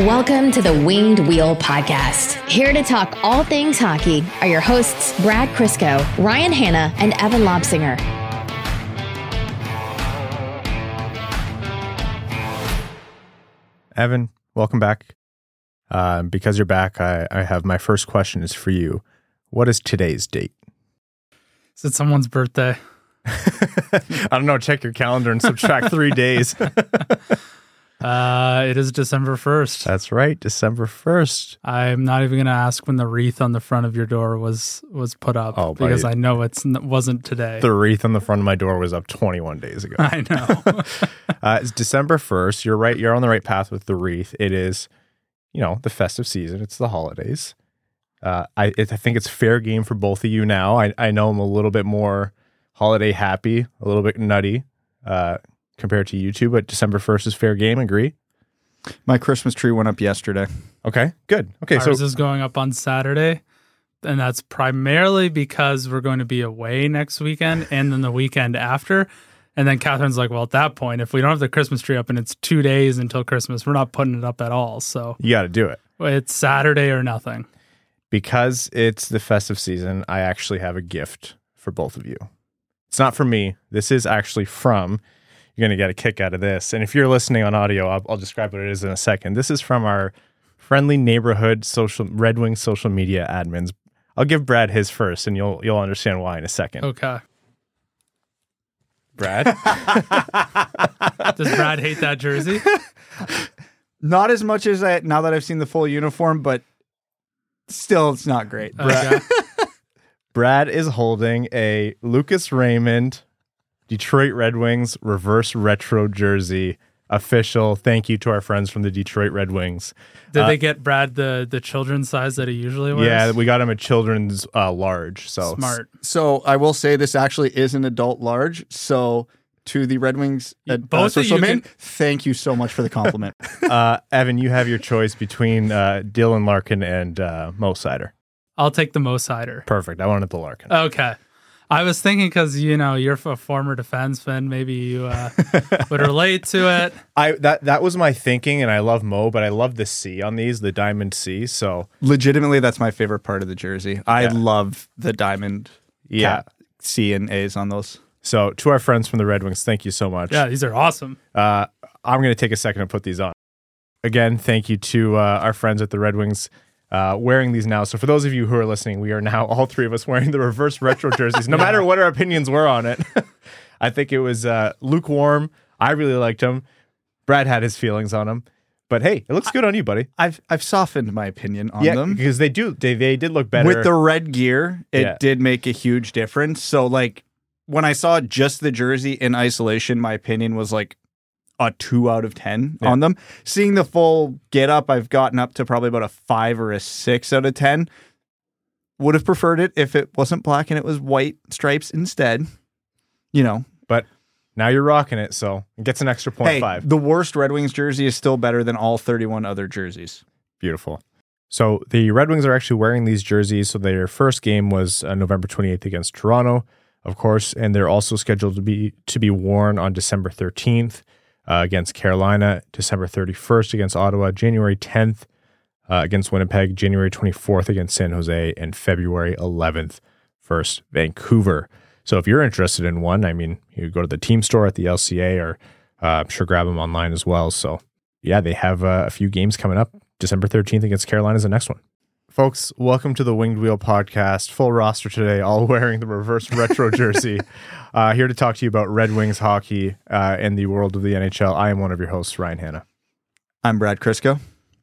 Welcome to the Winged Wheel Podcast. Here to talk all things hockey are your hosts, Brad Crisco, Ryan Hanna, and Evan Lobsinger. Evan, welcome back. Uh, because you're back, I, I have my first question is for you. What is today's date? Is it someone's birthday? I don't know. Check your calendar and subtract three days. Uh, it is December 1st. That's right, December 1st. I'm not even going to ask when the wreath on the front of your door was was put up Oh, because I know it's n- wasn't today. The wreath on the front of my door was up 21 days ago. I know. Uh, it's December 1st. You're right. You're on the right path with the wreath. It is, you know, the festive season. It's the holidays. Uh, I, it, I think it's fair game for both of you now. I, I know I'm a little bit more holiday happy, a little bit nutty uh, compared to you two, but December 1st is fair game. Agree? My Christmas tree went up yesterday. Okay, good. Okay, so Ours is going up on Saturday, and that's primarily because we're going to be away next weekend and then the weekend after. And then Catherine's like, well, at that point, if we don't have the Christmas tree up and it's two days until Christmas, we're not putting it up at all. So you got to do it. it's Saturday or nothing. because it's the festive season, I actually have a gift for both of you. It's not for me. This is actually from. You're going to get a kick out of this. And if you're listening on audio, I'll, I'll describe what it is in a second. This is from our friendly neighborhood social Red Wing social media admins. I'll give Brad his first, and you'll you'll understand why in a second. Okay. Brad, Does Brad hate that jersey? Not as much as I now that I've seen the full uniform, but still, it's not great. Okay. Brad is holding a Lucas Raymond Detroit Red Wings reverse retro jersey. Official. Thank you to our friends from the Detroit Red Wings. Did Uh, they get Brad the the children's size that he usually wears? Yeah, we got him a children's uh, large. So smart. So I will say this actually is an adult large. So to the Red Wings Yeah, uh, both of social you man, can- thank you so much for the compliment. Uh, Evan, you have your choice between uh, Dylan Larkin and uh, Mo Seider. I'll take the Mo Seider. Perfect. I wanted the Larkin. Okay. I was thinking because you know you're a former defenseman, maybe you uh, would relate to it. I that that was my thinking, and I love Mo, but I love the C on these, the diamond C. So Legitimately, that's my favorite part of the jersey. I Yeah. love the diamond yeah. C and A's on those. So to our friends from the Red Wings, thank you so much. Yeah, these are awesome. Uh, I'm going to take a second to put these on. Again, thank you to uh, our friends at the Red Wings uh, wearing these now. So, for those of you who are listening, we are now all three of us wearing the reverse retro jerseys, no matter what our opinions were on it. I think it was uh, lukewarm. I really liked him. Brad had his feelings on him. But hey, it looks good on you, buddy. I've I've softened my opinion on yeah, them. because they do. They, they did look better. With the red gear, it Yeah. did make a huge difference. So like when I saw just the jersey in isolation, my opinion was like a two out of ten Yeah. on them. Seeing the full get up, I've gotten up to probably about a five or a six out of ten. Would have preferred it if it wasn't black and it was white stripes instead. You know, but now you're rocking it, so it gets an extra point hey, five. the worst Red Wings jersey is still better than all 31 other jerseys. Beautiful. So the Red Wings are actually wearing these jerseys. So their first game was uh, November 28th against Toronto, of course, and they're also scheduled to be to be worn on December 13th uh, against Carolina, December 31st against Ottawa, January 10th uh, against Winnipeg, January 24th against San Jose, and February 11th versus Vancouver. So if you're interested in one, I mean, you go to the team store at the LCA, or uh, I'm sure grab them online as well. So yeah, they have uh, a few games coming up. December 13th against Carolina is the next one. Folks, welcome to the Winged Wheel podcast. Full roster today, all wearing the reverse retro jersey. Uh, here to talk to you about Red Wings hockey uh, and the world of the NHL. I am one of your hosts, Ryan Hanna. I'm Brad Crisco.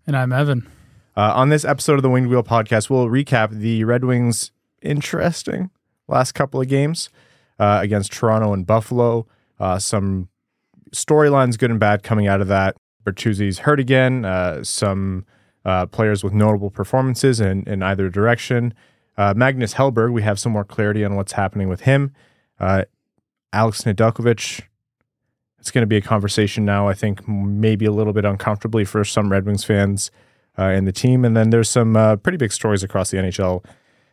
And I'm Evan. Uh, on this episode of the Winged Wheel podcast, we'll recap the Red Wings' interesting last couple of games uh, against Toronto and Buffalo. Uh, some storylines, good and bad, coming out of that. Bertuzzi's hurt again. Uh, some uh, players with notable performances in, in either direction. Uh, Magnus Hellberg, we have some more clarity on what's happening with him. Uh, Alex Nedeljkovic, it's going to be a conversation now, I think, maybe a little bit uncomfortably for some Red Wings fans uh, in the team. And then there's some uh, pretty big stories across the NHL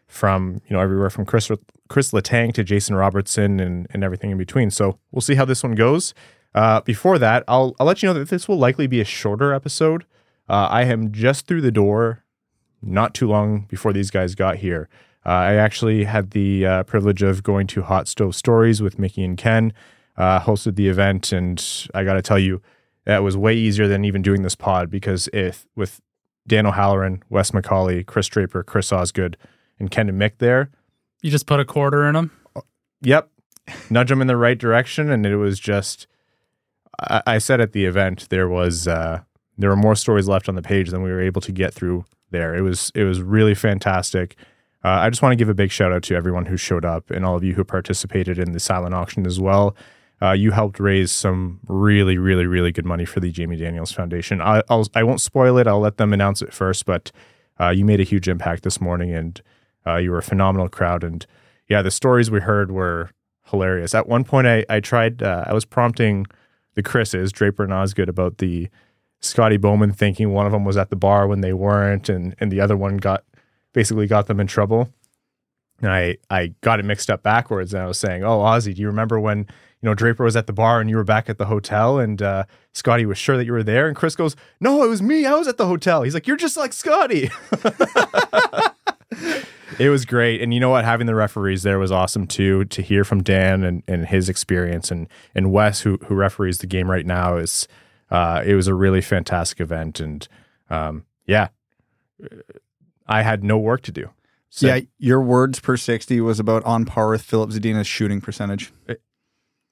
from, you know, everywhere from Chris, Chris Letang to Jason Robertson and, and everything in between. So we'll see how this one goes. Uh, before that, I'll, I'll let you know that this will likely be a shorter episode Uh, I am just through the door, not too long before these guys got here. Uh, I actually had the uh, privilege of going to Hot Stove Stories with Mickey and Ken, uh, hosted the event, and I got to tell you, that was way easier than even doing this pod because if with Dan O'Halloran, Wes McCauley, Chris Draper, Chris Osgood, and Ken and Mick there, You just put a quarter in them. Yep. Nudge them in the right direction. And it was just, I, I said at the event, there was, uh, there were more stories left on the page than we were able to get through there. It was, it was really fantastic. Uh, I just want to give a big shout out to everyone who showed up and all of you who participated in the silent auction as well. Uh, you helped raise some really, really, really good money for the Jamie Daniels Foundation. I, I'll, I won't spoil it. I'll let them announce it first, but uh, you made a huge impact this morning, and uh, you were a phenomenal crowd. And yeah, the stories we heard were hilarious. At one point, I, I tried, uh, I was prompting the Chris's, Draper and Osgood, about the Scotty Bowman thinking one of them was at the bar when they weren't, and and the other one got basically got them in trouble. And I I got it mixed up backwards, and I was saying, "Oh, Ozzy, do you remember when you know Draper was at the bar and you were back at the hotel, and uh, Scotty was sure that you were there?" And Chris goes, "No, it was me. I was at the hotel." He's like, "You're just like Scotty." it was great, and you know what? Having the referees there was awesome too. To hear from Dan and, and his experience, and and Wes, who who referees the game right now, is uh, it was a really fantastic event, and um, yeah, I had no work to do. So yeah, your words per 60 was about on par with Filip Zadina's shooting percentage.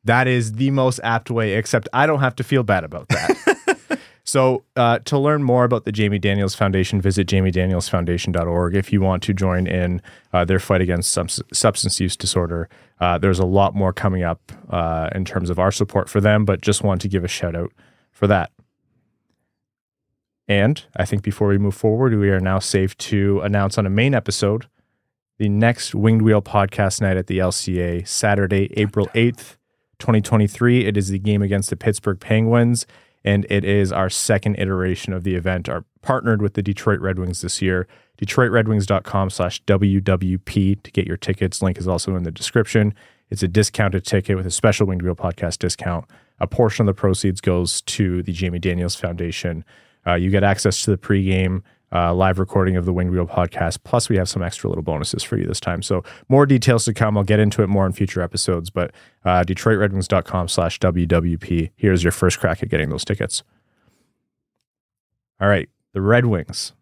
that is the most apt way. Except I don't have to feel bad about that. so uh, to learn more about the Jamie Daniels Foundation, visit jamiedanielsfoundation.org. If you want to join in uh, their fight against subs- substance use disorder, uh, there's a lot more coming up uh, in terms of our support for them. But just want to give a shout out for that. And I think before we move forward, we are now safe to announce on a main episode the next Winged Wheel podcast night at the LCA, Saturday, April 8th, 2023. It is the game against the Pittsburgh Penguins, and it is our second iteration of the event, our partnered with the Detroit Red Wings this year. DetroitRedWings.com slash WWP to get your tickets. Link is also in the description. It's a discounted ticket with a special Winged Wheel podcast discount. A portion of the proceeds goes to the Jamie Daniels Foundation. Uh, you get access to the pregame uh, live recording of the Winged Wheel podcast. Plus, we have some extra little bonuses for you this time. So more details to come. I'll get into it more in future episodes. But uh, DetroitRedWings.com slash WWP. Here's your first crack at getting those tickets. All right. The Red Wings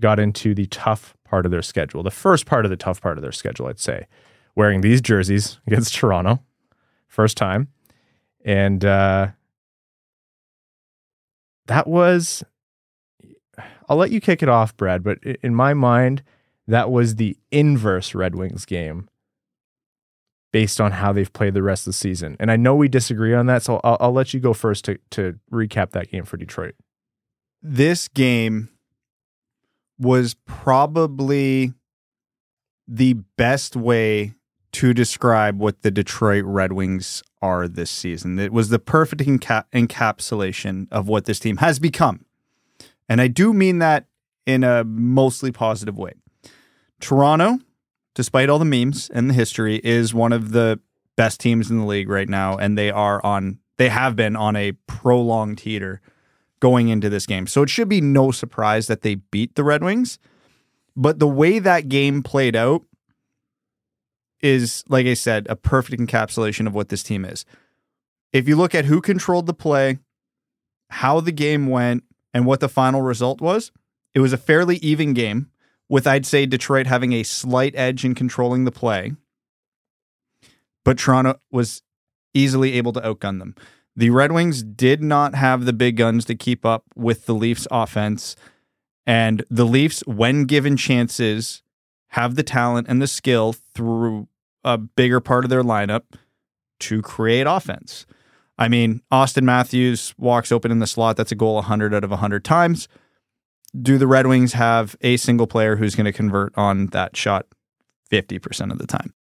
got into the tough part of their schedule. The first part of the tough part of their schedule, I'd say, wearing these jerseys against Toronto. First time. And uh, that was I'll let you kick it off, Brad, but in my mind, that was the inverse Red Wings game based on how they've played the rest of the season. And I know we disagree on that, so I'll, I'll let you go first to, to recap that game for Detroit. This game was probably the best way to describe what the Detroit Red Wings are this season. It was the perfect enca- encapsulation of what this team has become. And I do mean that in a mostly positive way. Toronto, despite all the memes and the history, is one of the best teams in the league right now. And they are on, they have been on a prolonged heater going into this game. So it should be no surprise that they beat the Red Wings. But the way that game played out is, like I said, a perfect encapsulation of what this team is. If you look at who controlled the play, how the game went, and what the final result was, it was a fairly even game, with I'd say Detroit having a slight edge in controlling the play. But Toronto was easily able to outgun them. The Red Wings did not have the big guns to keep up with the Leafs offense. And the Leafs, when given chances, have the talent and the skill through a bigger part of their lineup to create offense. I mean, Auston Matthews walks open in the slot. That's a goal 100 out of 100 times. Do the Red Wings have a single player who's going to convert on that shot 50% of the time?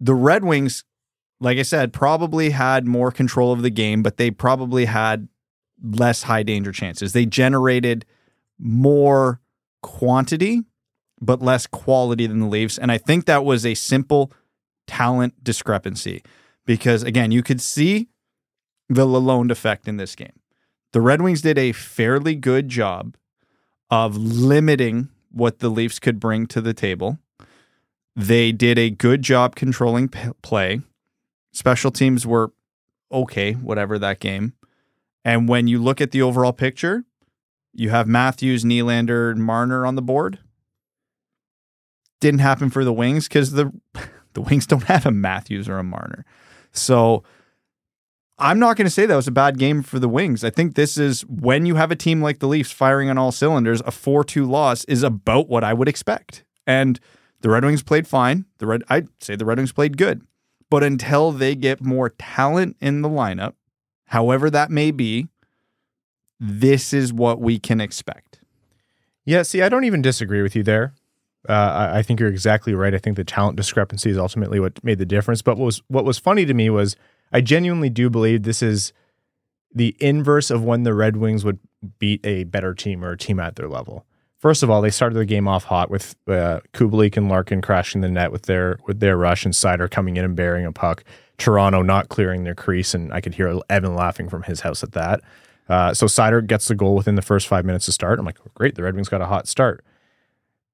The Red Wings, like I said, probably had more control of the game, but they probably had less high danger chances. They generated more quantity, but less quality than the Leafs. And I think that was a simple talent discrepancy because again, you could see the Lalonde effect in this game. the Red Wings did a fairly good job of limiting what the Leafs could bring to the table. They did a good job controlling play. Special teams were okay, whatever that game. And when you look at the overall picture, you have Matthews, Nylander, and Marner on the board. Didn't happen for the Wings because the the Wings don't have a Matthews or a Marner. So I'm not going to say that was a bad game for the Wings. I think this is when you have a team like the Leafs firing on all cylinders, a 4-2 loss is about what I would expect. And the Red Wings played fine. The Red I'd say the Red Wings played good. But until they get more talent in the lineup, however that may be, this is what we can expect. Yeah, see, I don't even disagree with you there. Uh, I, think you're exactly right. I think the talent discrepancy is ultimately what made the difference. But what was what was funny to me was I genuinely do believe this is the inverse of when the Red Wings would beat a better team or a team at their level. First of all, they started the game off hot with uh, and Larkin crashing the net with their with their rush and Seider coming in and burying a puck. Toronto not clearing their crease, and I could hear Evan laughing from his house at that. Uh, so Seider gets the goal within the first five minutes to start. I'm like, great, the Red Wings got a hot start.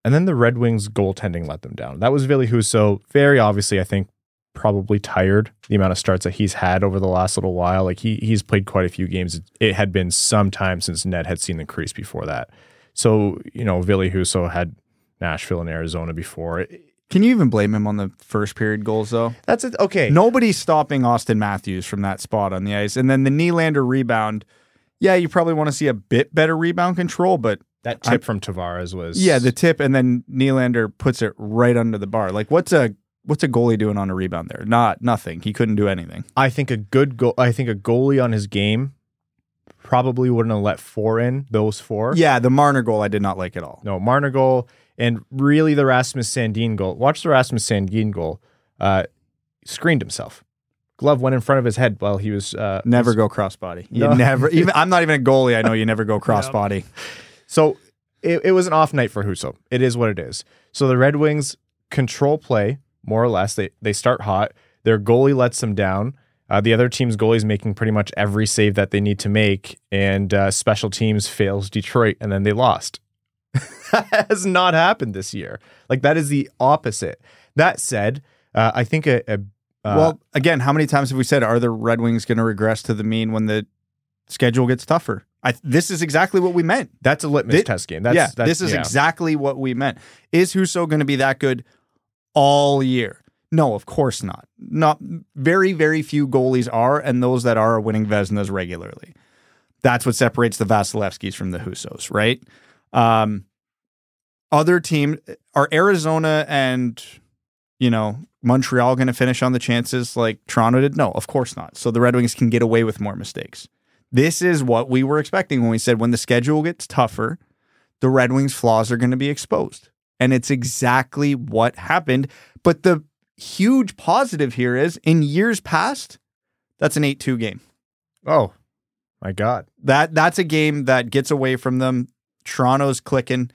And then the Red Wings goaltending let them down. That was Ville Husso, very obviously, I think, probably tired the amount of starts that he's had over the last little while. Like he he's played quite a few games. It had been some time since Ned had seen the crease before that. So, you know, Ville Husso had Nashville and Arizona before. Can you even blame him on the first period goals though? That's it. Okay. Nobody's stopping Auston Matthews from that spot on the ice. And then the Nylander rebound, yeah, you probably want to see a bit better rebound control, but that tip I'm, from Tavares was Yeah, the tip and then Nylander puts it right under the bar. Like what's a what's a goalie doing on a rebound there? Not nothing. He couldn't do anything. I think a good goal I think a goalie on his game probably wouldn't have let four in, those four. Yeah, the Marner goal I did not like at all. No, Marner goal and really the Rasmus Sandin goal. Watch the Rasmus Sandin goal. Uh, screened himself. Glove went in front of his head while he was uh, never was, go crossbody. You no. never even I'm not even a goalie. I know you never go crossbody. So it, it was an off night for Husso. It is what it is. So the Red Wings control play more or less. They they start hot. Their goalie lets them down. Uh, the other team's goalie is making pretty much every save that they need to make, and uh, special teams fails Detroit, and then they lost. that has not happened this year. Like that is the opposite. That said, uh, I think a, a uh, well, again, how many times have we said are the Red Wings going to regress to the mean when the schedule gets tougher? I, this is exactly what we meant. That's a litmus this, test game. That's, yeah, that's, this is yeah. exactly what we meant. Is Husso going to be that good all year? No, of course not. Not very, very few goalies are, and those that are are winning Vezinas regularly. That's what separates the Vasilevskiys from the Hussos, right? Um, other team are Arizona and you know Montreal going to finish on the chances like Toronto did? No, of course not. So the Red Wings can get away with more mistakes. This is what we were expecting when we said when the schedule gets tougher, the Red Wings' flaws are going to be exposed. And it's exactly what happened. But the huge positive here is in years past, that's an 8 2 game. Oh, my God. That That's a game that gets away from them. Toronto's clicking.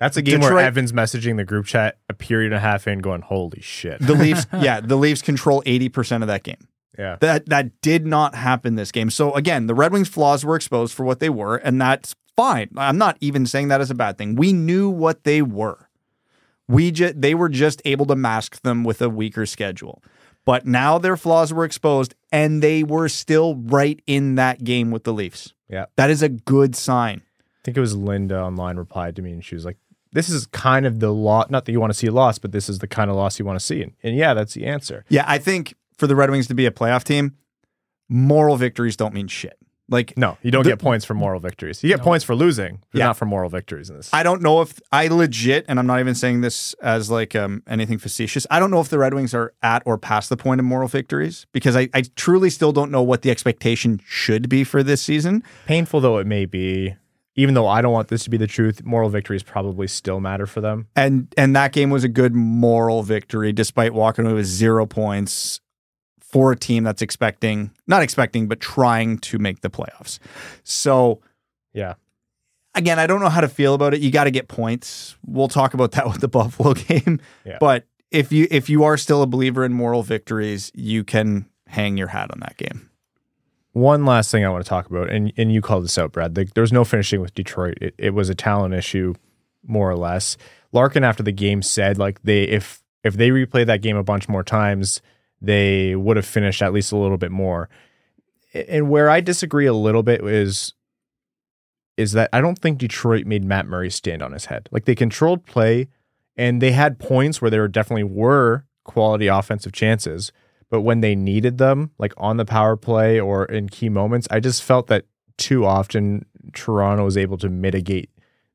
That's a game Detroit, where Evan's messaging the group chat a period and a half in, going, "Holy shit!" The Leafs, yeah, the Leafs control eighty percent of that game. Yeah. That that did not happen this game. So again, the Red Wings flaws were exposed for what they were, and that's fine. I'm not even saying that as a bad thing. We knew what they were. We just they were just able to mask them with a weaker schedule. But now their flaws were exposed and they were still right in that game with the Leafs. Yeah. That is a good sign. I think it was Linda online replied to me and she was like, This is kind of the loss not that you want to see a loss, but this is the kind of loss you want to see. And, and yeah, that's the answer. Yeah, I think for the Red Wings to be a playoff team, moral victories don't mean shit. Like no, you don't the, get points for moral victories. You get no. points for losing, but yeah. not for moral victories in this. I don't know if I legit, and I'm not even saying this as like um, anything facetious. I don't know if the Red Wings are at or past the point of moral victories because I, I truly still don't know what the expectation should be for this season. Painful though it may be, even though I don't want this to be the truth, moral victories probably still matter for them. And and that game was a good moral victory, despite walking away with zero points for a team that's expecting, not expecting, but trying to make the playoffs. So, yeah. Again, I don't know how to feel about it. You got to get points. We'll talk about that with the Buffalo game. Yeah. But if you if you are still a believer in moral victories, you can hang your hat on that game. one last thing I want to talk about, and and you called this out, Brad. The, there was no finishing with Detroit. It, it was a talent issue, more or less. Larkin after the game said like they if if they replay that game a bunch more times, they would have finished at least a little bit more. And where I disagree a little bit is is that I don't think Detroit made Matt Murray stand on his head. Like they controlled play and they had points where there definitely were quality offensive chances, but when they needed them, like on the power play or in key moments, I just felt that too often Toronto was able to mitigate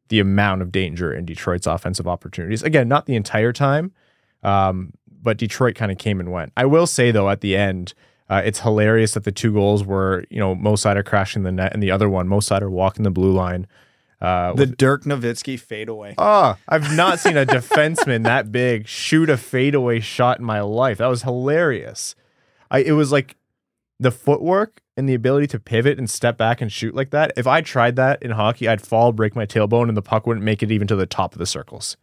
the amount of danger in Detroit's offensive opportunities. Again, not the entire time, um, but Detroit kind of came and went. I will say though, at the end, uh, it's hilarious that the two goals were, you know, Mo Seider crashing the net, and the other one, Mo Seider walking the blue line. Uh, The Dirk Nowitzki fadeaway. Oh, I've not seen a defenseman that big shoot a fadeaway shot in my life. That was hilarious. I it was like the footwork and the ability to pivot and step back and shoot like that. If I tried that in hockey, I'd fall, break my tailbone, and the puck wouldn't make it even to the top of the circles.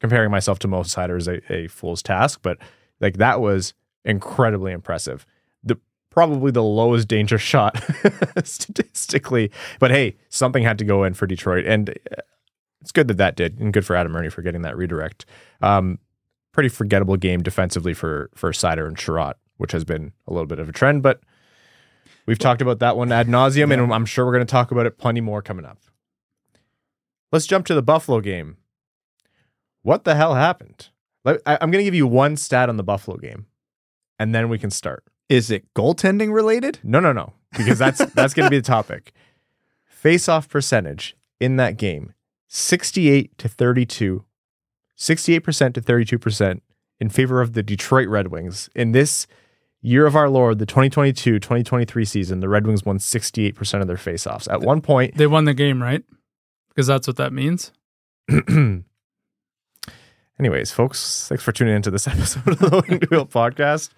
Comparing myself to Mo Seider is a, a fool's task, but like that was incredibly impressive. The probably the lowest danger shot statistically, but hey, something had to go in for Detroit, and uh, it's good that that did, and good for Adam Erne for getting that redirect. Um, pretty forgettable game defensively for for Seider and Chiarot, which has been a little bit of a trend, but we've talked about that one ad nauseum, and I'm sure we're going to talk about it plenty more coming up. Let's jump to the Buffalo game. What the hell happened? I- I'm going to give you one stat on the Buffalo game, and then we can start. Is it goaltending related? No, no, no, because that's that's going to be the topic. Face-off percentage in that game: sixty-eight to thirty-two, 68 percent to thirty-two percent in favor of the Detroit Red Wings. In this year of our Lord, the 2022-2023 season, the Red Wings won sixty-eight percent of their face-offs. At one point, They won the game, right? Because that's what that means. Anyways, folks, thanks for tuning into this episode of the Winged Wheel podcast.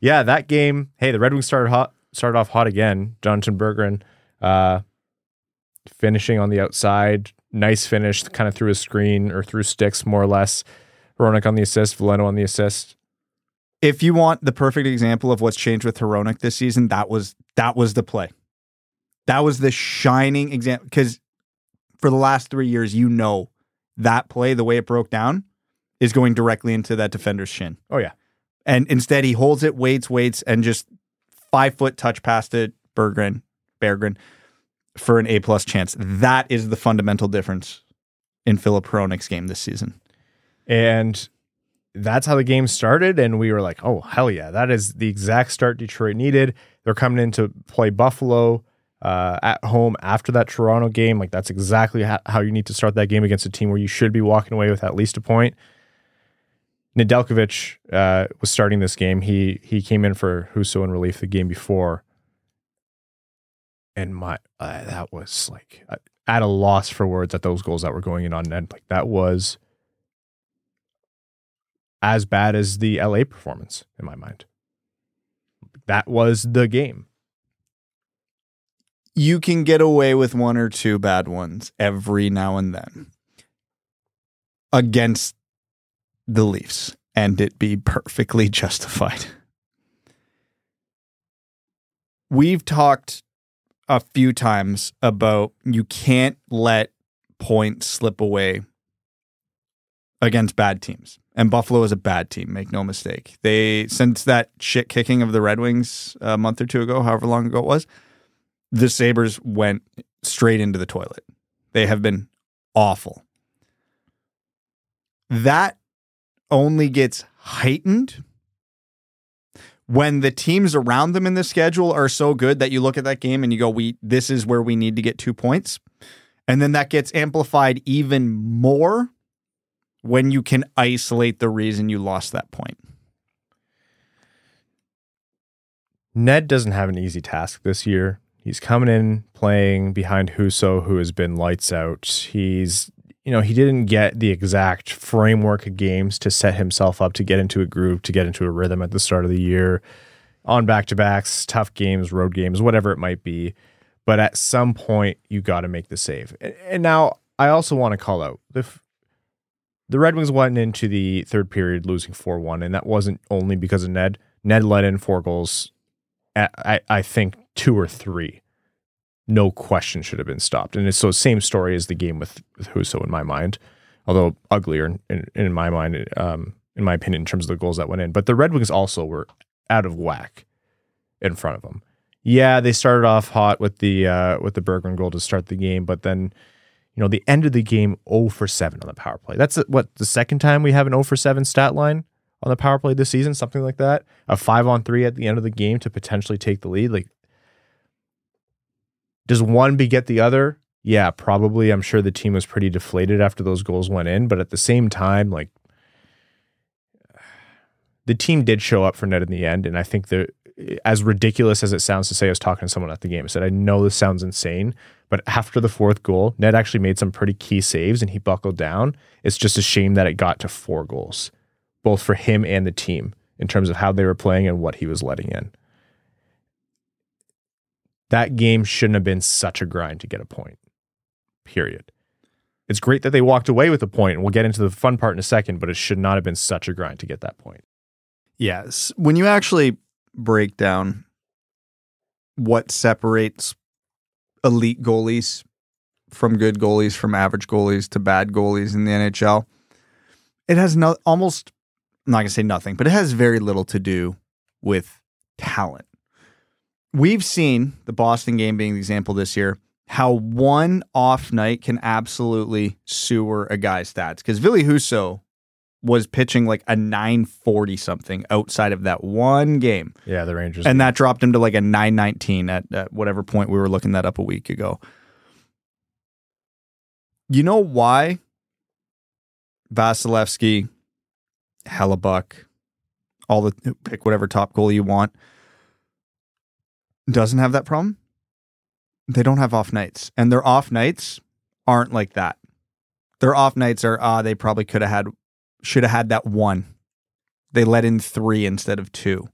Yeah, that game. Hey, the Red Wings started hot. Started off hot again. Jonathan Berggren, uh, finishing on the outside. Nice finish, kind of through a screen or through sticks, more or less. Hronek on the assist. Veleno on the assist. If you want the perfect example of what's changed with Hronek this season, that was that was the play. That was the shining example because for the last three years, you know that play, the way it broke down, is going directly into that defender's shin. Oh yeah, And instead, he holds it, waits, waits, and just five foot touch past it, Berggren, Berggren, for an A plus chance. That is the fundamental difference in Filip Hronek's game this season. and that's how the game started. And we were like, oh hell yeah, that is the exact start Detroit needed. They're coming in to play Buffalo. uh, at home after that Toronto game. Like that's exactly how, how you need to start that game against a team where you should be walking away with at least a point. Nedeljkovic uh, was starting this game. He he came in for Husso in relief the game before, and my uh, that was like uh, at a loss for words at those goals that were going in on net. Like that was as bad as the LA performance in my mind. That was the game. You can get away with one or two bad ones every now and then against the Leafs and it be perfectly justified. We've talked a few times about you can't let points slip away against bad teams. And Buffalo is a bad team, make no mistake. They since that shit kicking of the Red Wings a month or two ago, however long ago it was, the Sabres went straight into the toilet. They have been awful. That only gets heightened when the teams around them in the schedule are so good that you look at that game and you go, "We this is where we need to get two points," and then that gets amplified even more when you can isolate the reason you lost that point. Ned doesn't have an easy task this year. He's coming in playing behind Husso, who has been lights out. He's, you know, he didn't get the exact framework of games to set himself up to get into a groove, to get into a rhythm at the start of the year, on back to backs, tough games, road games, whatever it might be. But at some point, you got to make the save. And, now I also want to call out the the Red Wings went into the third period losing 4 1, and that wasn't only because of Ned. Ned let in four goals, I, I, I think, two or three, no question should have been stopped. And it's so same story as the game with, with Husso in my mind, although uglier in, in, in my mind, um, in my opinion, in terms of the goals that went in. But the Red Wings also were out of whack in front of them. Yeah, they started off hot with the uh, with the Berggren goal to start the game, but then you know the end of the game 0 for 7 on the power play. That's what the second time we have an 0 for 7 stat line on the power play this season, something like that. A 5 on 3 at the end of the game to potentially take the lead. Like does one beget the other? Yeah, probably. I'm sure the team was pretty deflated after those goals went in, but at the same time, like the team did show up for Ned in the end, and I think that as ridiculous as it sounds to say, I was talking to someone at the game. I said, I know this sounds insane, but after the fourth goal, Ned actually made some pretty key saves and he buckled down. It's just a shame that it got to four goals, both for him and the team in terms of how they were playing and what he was letting in. That game shouldn't have been such a grind to get a point, period. It's great that they walked away with a point, and we'll get into the fun part in a second, but it should not have been such a grind to get that point. Yes. When you actually break down what separates elite goalies from good goalies, from average goalies to bad goalies in the NHL, it has no almost I'm not gonna say nothing, but it has very little to do with talent. We've seen the Boston game being the example this year, how one off night can absolutely sewer a guy's stats. Because Ville Husso was pitching like a 940 something outside of that one game. Yeah, the Rangers. And that dropped him to like a 919 at, at whatever point we were looking that up a week ago. You know why Vasilevskiy, Hellebuyck, all the pick whatever top goal you want doesn't have that problem? They don't have off nights. And their off nights aren't like that. Their off nights are ah, they probably could have had should have had that one. They let in three instead of two.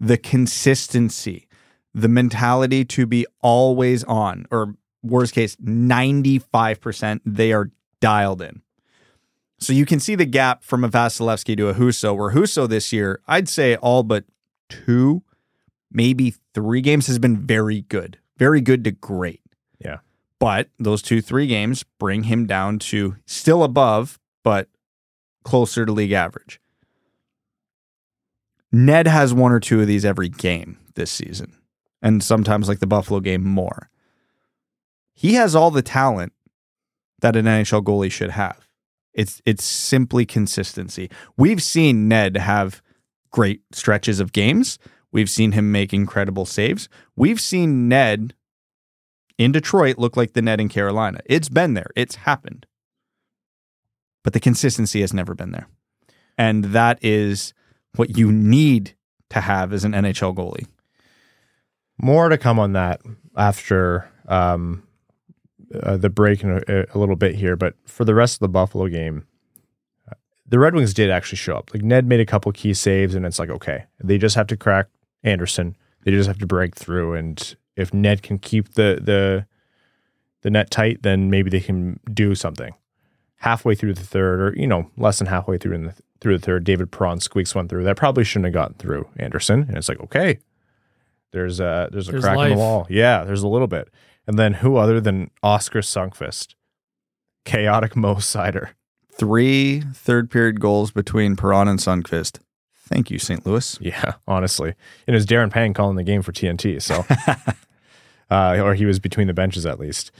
The consistency, the mentality to be always on, or worst case, 95%, they are dialed in. So you can see the gap from a Vasilevskiy to a Husso, where Husso this year, I'd say all but two, maybe three games has been very good. Very good to great. Yeah. But those two, three games bring him down to still above, but closer to league average. Ned has one or two of these every game this season, and sometimes, like the Buffalo game, more. He has all the talent that an NHL goalie should have. It's it's simply consistency. We've seen Ned have great stretches of games. We've seen him make incredible saves. We've seen Ned in Detroit look like the Ned in Carolina. It's been there. It's happened but the consistency has never been there. And that is what you need to have as an NHL goalie. More to come on that after um, uh, the break in a, a, little bit here. But for the rest of the Buffalo game, uh, the Red Wings did actually show up. Like Ned made a couple key saves, and it's like, okay, they just have to crack Anderson. They just have to break through. And if Ned can keep the the the net tight, then maybe they can do something halfway through the third, or you know, less than halfway through in the through the third, David Perron squeaks one through. That probably shouldn't have gotten through Anderson, And it's like, okay, there's a there's a there's crack life. in the wall. Yeah, there's a little bit. And then who other than Oskar Sundqvist? Chaotic Mo Seider. Three third period goals between Perron and Sundqvist. Thank you, St. Louis. Yeah, honestly. And it was Darren Pang calling the game for TNT. So, uh, or he was between the benches at least.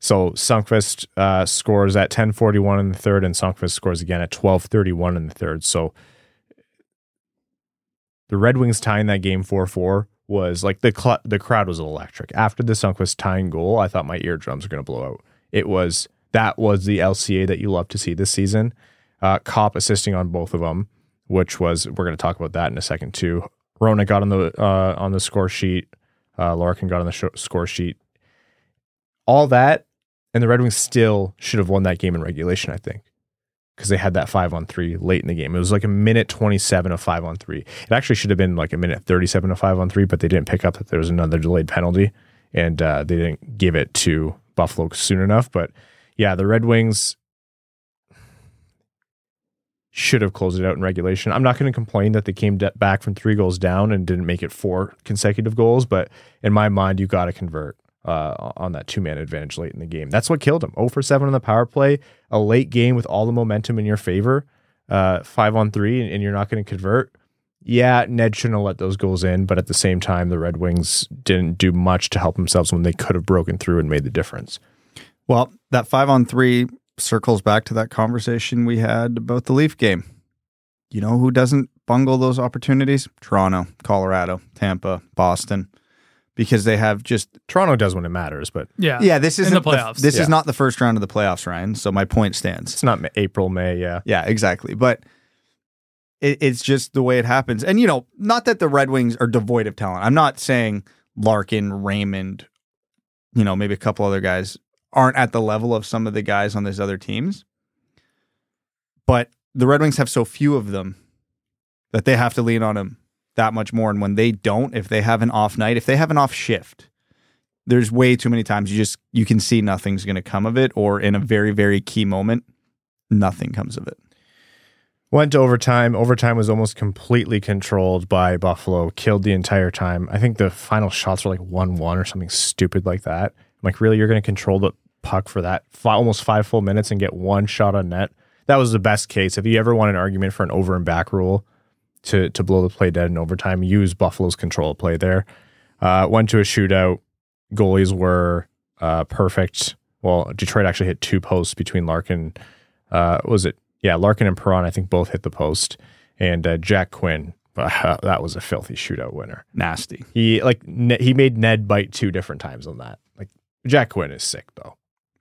So Sundqvist uh, scores at 10:41 in the third, and Sundqvist scores again at 12:31 in the third. So the Red Wings tying that game 4-4 was like the cl- the crowd was electric. After the Sundqvist tying goal, I thought my eardrums were going to blow out. It was that was the LCA that you love to see this season. Uh, Copp assisting on both of them, which was we're going to talk about that in a second too. Rona got on the uh, on the score sheet. Uh, got on the sh- score sheet. All that and the Red Wings still should have won that game in regulation, I think, because they had that five on three late in the game. It was like a minute 27 of five on three. It actually should have been like a minute 37 of five on three, but they didn't pick up that there was another delayed penalty and uh, they didn't give it to Buffalo soon enough. But yeah, the Red Wings, should have closed it out in regulation. I'm not going to complain that they came de- back from three goals down and didn't make it four consecutive goals, but in my mind, you got to convert uh, on that two man advantage late in the game. That's what killed them. 0 for 7 on the power play, a late game with all the momentum in your favor, uh, five on three, and, and you're not going to convert. Yeah, Ned shouldn't have let those goals in, but at the same time, the Red Wings didn't do much to help themselves when they could have broken through and made the difference. Well, that five on three circles back to that conversation we had about the Leaf game. You know who doesn't bungle those opportunities? Toronto, Colorado, Tampa, Boston, because they have just Toronto does when it matters, but Yeah. yeah. This isn't the playoffs. this Yeah. is not the first round of the playoffs, Ryan. So my point stands. it's not April, May. Yeah. Yeah, exactly. But it, it's just the way it happens. And, you know, not that the Red Wings are devoid of talent. I'm not saying Larkin, Raymond, you know, maybe a couple other guys aren't at the level of some of the guys on these other teams. But the Red Wings have so few of them that they have to lean on them that much more. And when they don't, if they have an off night, if they have an off shift, there's way too many times you just you can see nothing's going to come of it or in a very very key moment nothing comes of it. Went to overtime. Overtime was almost completely controlled by Buffalo, killed the entire time. I think the final shots were like 1 1 or something stupid like that. I'm like, really? You're going to control the puck for that fi- almost five full minutes and get one shot on net? That was the best case. If you ever want an argument for an over and back rule to, to blow the play dead in overtime, use Buffalo's control of play there. Uh, went to a shootout. Goalies were uh, perfect. Well, Detroit actually hit two posts between Larkin. Uh, was it yeah, Larkin and Perron, I think both hit the post, and uh, Jack Quinn. Uh, that was a filthy shootout winner. Nasty. He like ne- he made Ned bite two different times on that. Jack Quinn is sick though.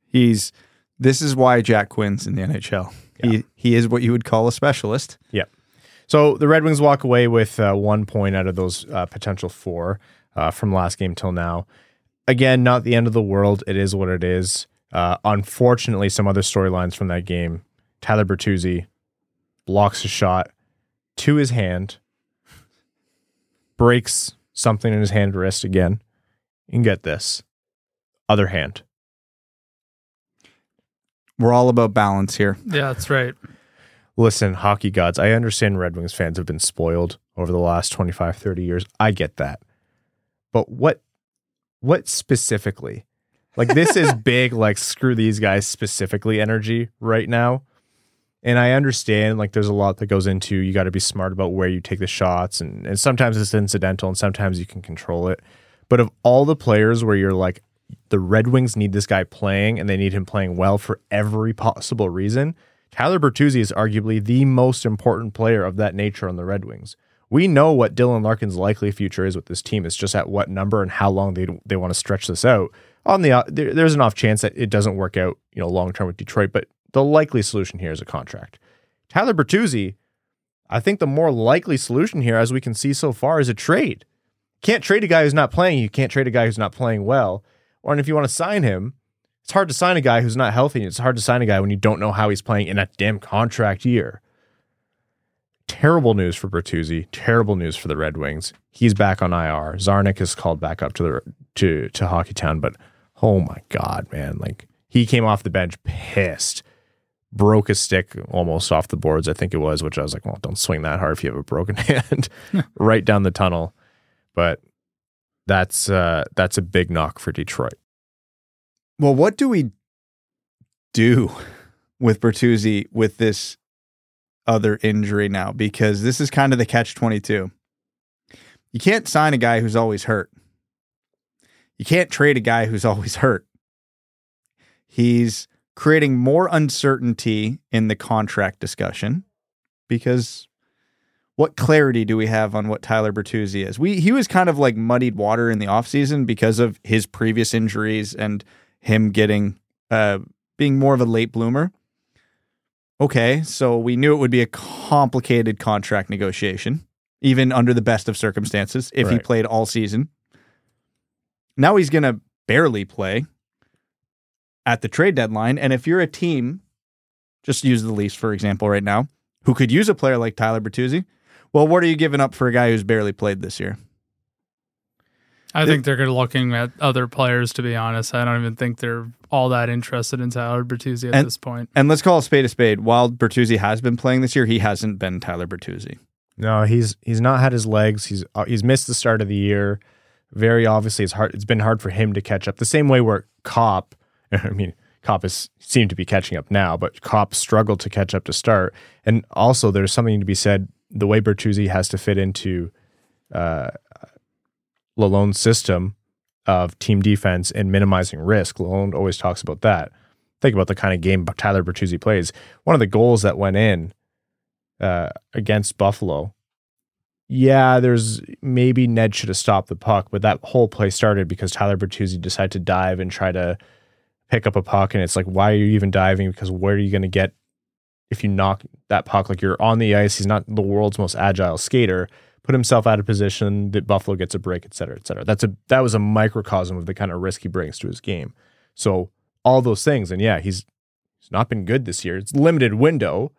He's this is why Jack Quinn's in the NHL. He he is what you would call a specialist. Yep. So the Red Wings walk away with uh, one point out of those uh, potential four uh, from last game till now. Again, not the end of the world. It is what it is. Uh, unfortunately, some other storylines from that game. Tyler Bertuzzi blocks a shot to his hand, breaks something in his hand wrist again. And get this other hand. We're all about balance here. Yeah, that's right. Listen, hockey gods, I understand Red Wings fans have been spoiled over the last 25, 30 years. I get that. But what what specifically? Like this is big like screw these guys specifically energy right now. And I understand like there's a lot that goes into you got to be smart about where you take the shots and and sometimes it's incidental and sometimes you can control it. But of all the players where you're like the Red Wings need this guy playing and they need him playing well for every possible reason, Tyler Bertuzzi is arguably the most important player of that nature on the Red Wings. We know what Dylan Larkin's likely future is with this team. It's just at what number and how long they they want to stretch this out. On the uh, there, there's an off chance that it doesn't work out, you know, long term with Detroit, but the likely solution here is a contract. Tyler Bertuzzi, I think the more likely solution here, as we can see so far, is a trade. Can't trade a guy who's not playing. You can't trade a guy who's not playing well. Or and if you want to sign him, it's hard to sign a guy who's not healthy. It's hard to sign a guy when you don't know how he's playing in a damn contract year. Terrible news for Bertuzzi. Terrible news for the Red Wings. He's back on IR. Czarnik is called back up to the to to Hockeytown, but oh my god, man! Like he came off the bench pissed, broke a stick almost off the boards. I think it was, which I was like, well, don't swing that hard if you have a broken hand, right down the tunnel. But that's uh, that's a big knock for Detroit. Well, what do we do with Bertuzzi with this other injury now? Because this is kind of the catch 22. You can't sign a guy who's always hurt. You can't trade a guy who's always hurt. He's creating more uncertainty in the contract discussion because what clarity do we have on what Tyler Bertuzzi is? We he was kind of like muddied water in the offseason because of his previous injuries and him getting uh being more of a late bloomer. Okay, so we knew it would be a complicated contract negotiation, even under the best of circumstances, if he played all season. Now he's going to barely play at the trade deadline. And if you're a team, just use the Leafs, for example, right now, who could use a player like Tyler Bertuzzi, well, what are you giving up for a guy who's barely played this year? I think they're looking at other players. To be honest, I don't even think they're all that interested in Tyler Bertuzzi at And- this point. And let's call a spade a spade. While Bertuzzi has been playing this year, he hasn't been Tyler Bertuzzi. No, he's he's not had his legs. He's uh, he's missed the start of the year. Very obviously, it's hard. It's been hard for him to catch up. The same way where Copp, I mean, Copp has seemed to be catching up now, but Copp struggled to catch up to start. And also, there's something to be said. The way Bertuzzi has to fit into uh, Lalonde's system of team defense and minimizing risk. Lalonde always talks about that. Think about the kind of game Tyler Bertuzzi plays. One of the goals that went in uh, against Buffalo. Yeah, there's maybe Ned should have stopped the puck, but that whole play started because Tyler Bertuzzi decided to dive and try to pick up a puck, and it's like, why are you even diving? Because where are you going to get if you knock that puck? Like you're on the ice. He's not the world's most agile skater. Put himself out of position. That Buffalo gets a break, et cetera, et cetera. That's a that was a microcosm of the kind of risk he brings to his game. So all those things, and yeah, he's he's not been good this year. It's limited window,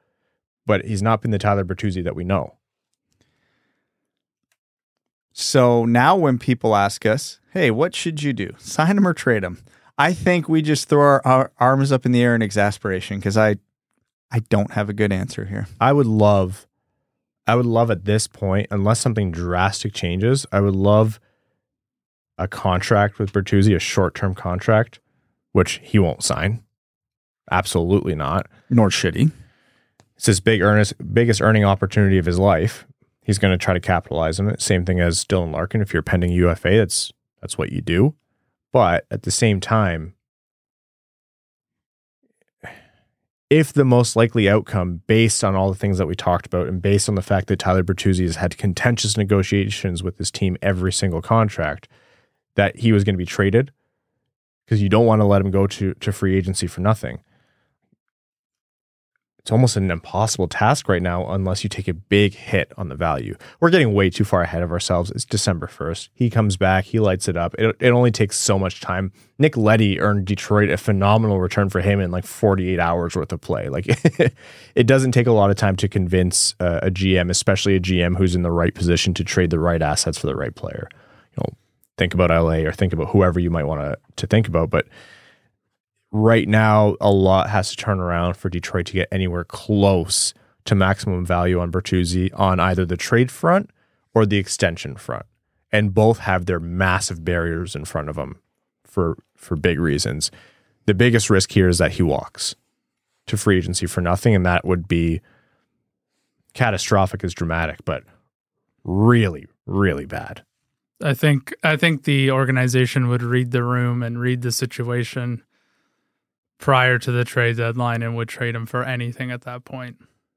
but he's not been the Tyler Bertuzzi that we know. So now when people ask us, hey, what should you do? Sign him or trade him? I think we just throw our, our arms up in the air in exasperation because I I don't have a good answer here. I would love, I would love at this point, unless something drastic changes, I would love a contract with Bertuzzi, a short term contract, which he won't sign. Absolutely not. Nor should he. It's his big earnest, biggest earning opportunity of his life. He's going to try to capitalize on it. Same thing as Dylan Larkin. If you're pending UFA, that's that's what you do. But at the same time, if the most likely outcome, based on all the things that we talked about, and based on the fact that Tyler Bertuzzi has had contentious negotiations with his team every single contract, that he was going to be traded, because you don't want to let him go to to free agency for nothing it's almost an impossible task right now unless you take a big hit on the value. We're getting way too far ahead of ourselves. It's December 1st. He comes back, he lights it up. It, it only takes so much time. Nick Leddy earned Detroit a phenomenal return for him in like 48 hours worth of play. Like it doesn't take a lot of time to convince uh, a GM, especially a GM who's in the right position to trade the right assets for the right player. You know, think about LA or think about whoever you might want to to think about, but right now a lot has to turn around for Detroit to get anywhere close to maximum value on Bertuzzi on either the trade front or the extension front. And both have their massive barriers in front of them for for big reasons. The biggest risk here is that he walks to free agency for nothing and that would be catastrophic is dramatic, but really really bad. I think I think the organization would read the room and read the situation prior to the trade deadline and would trade him for anything at that point.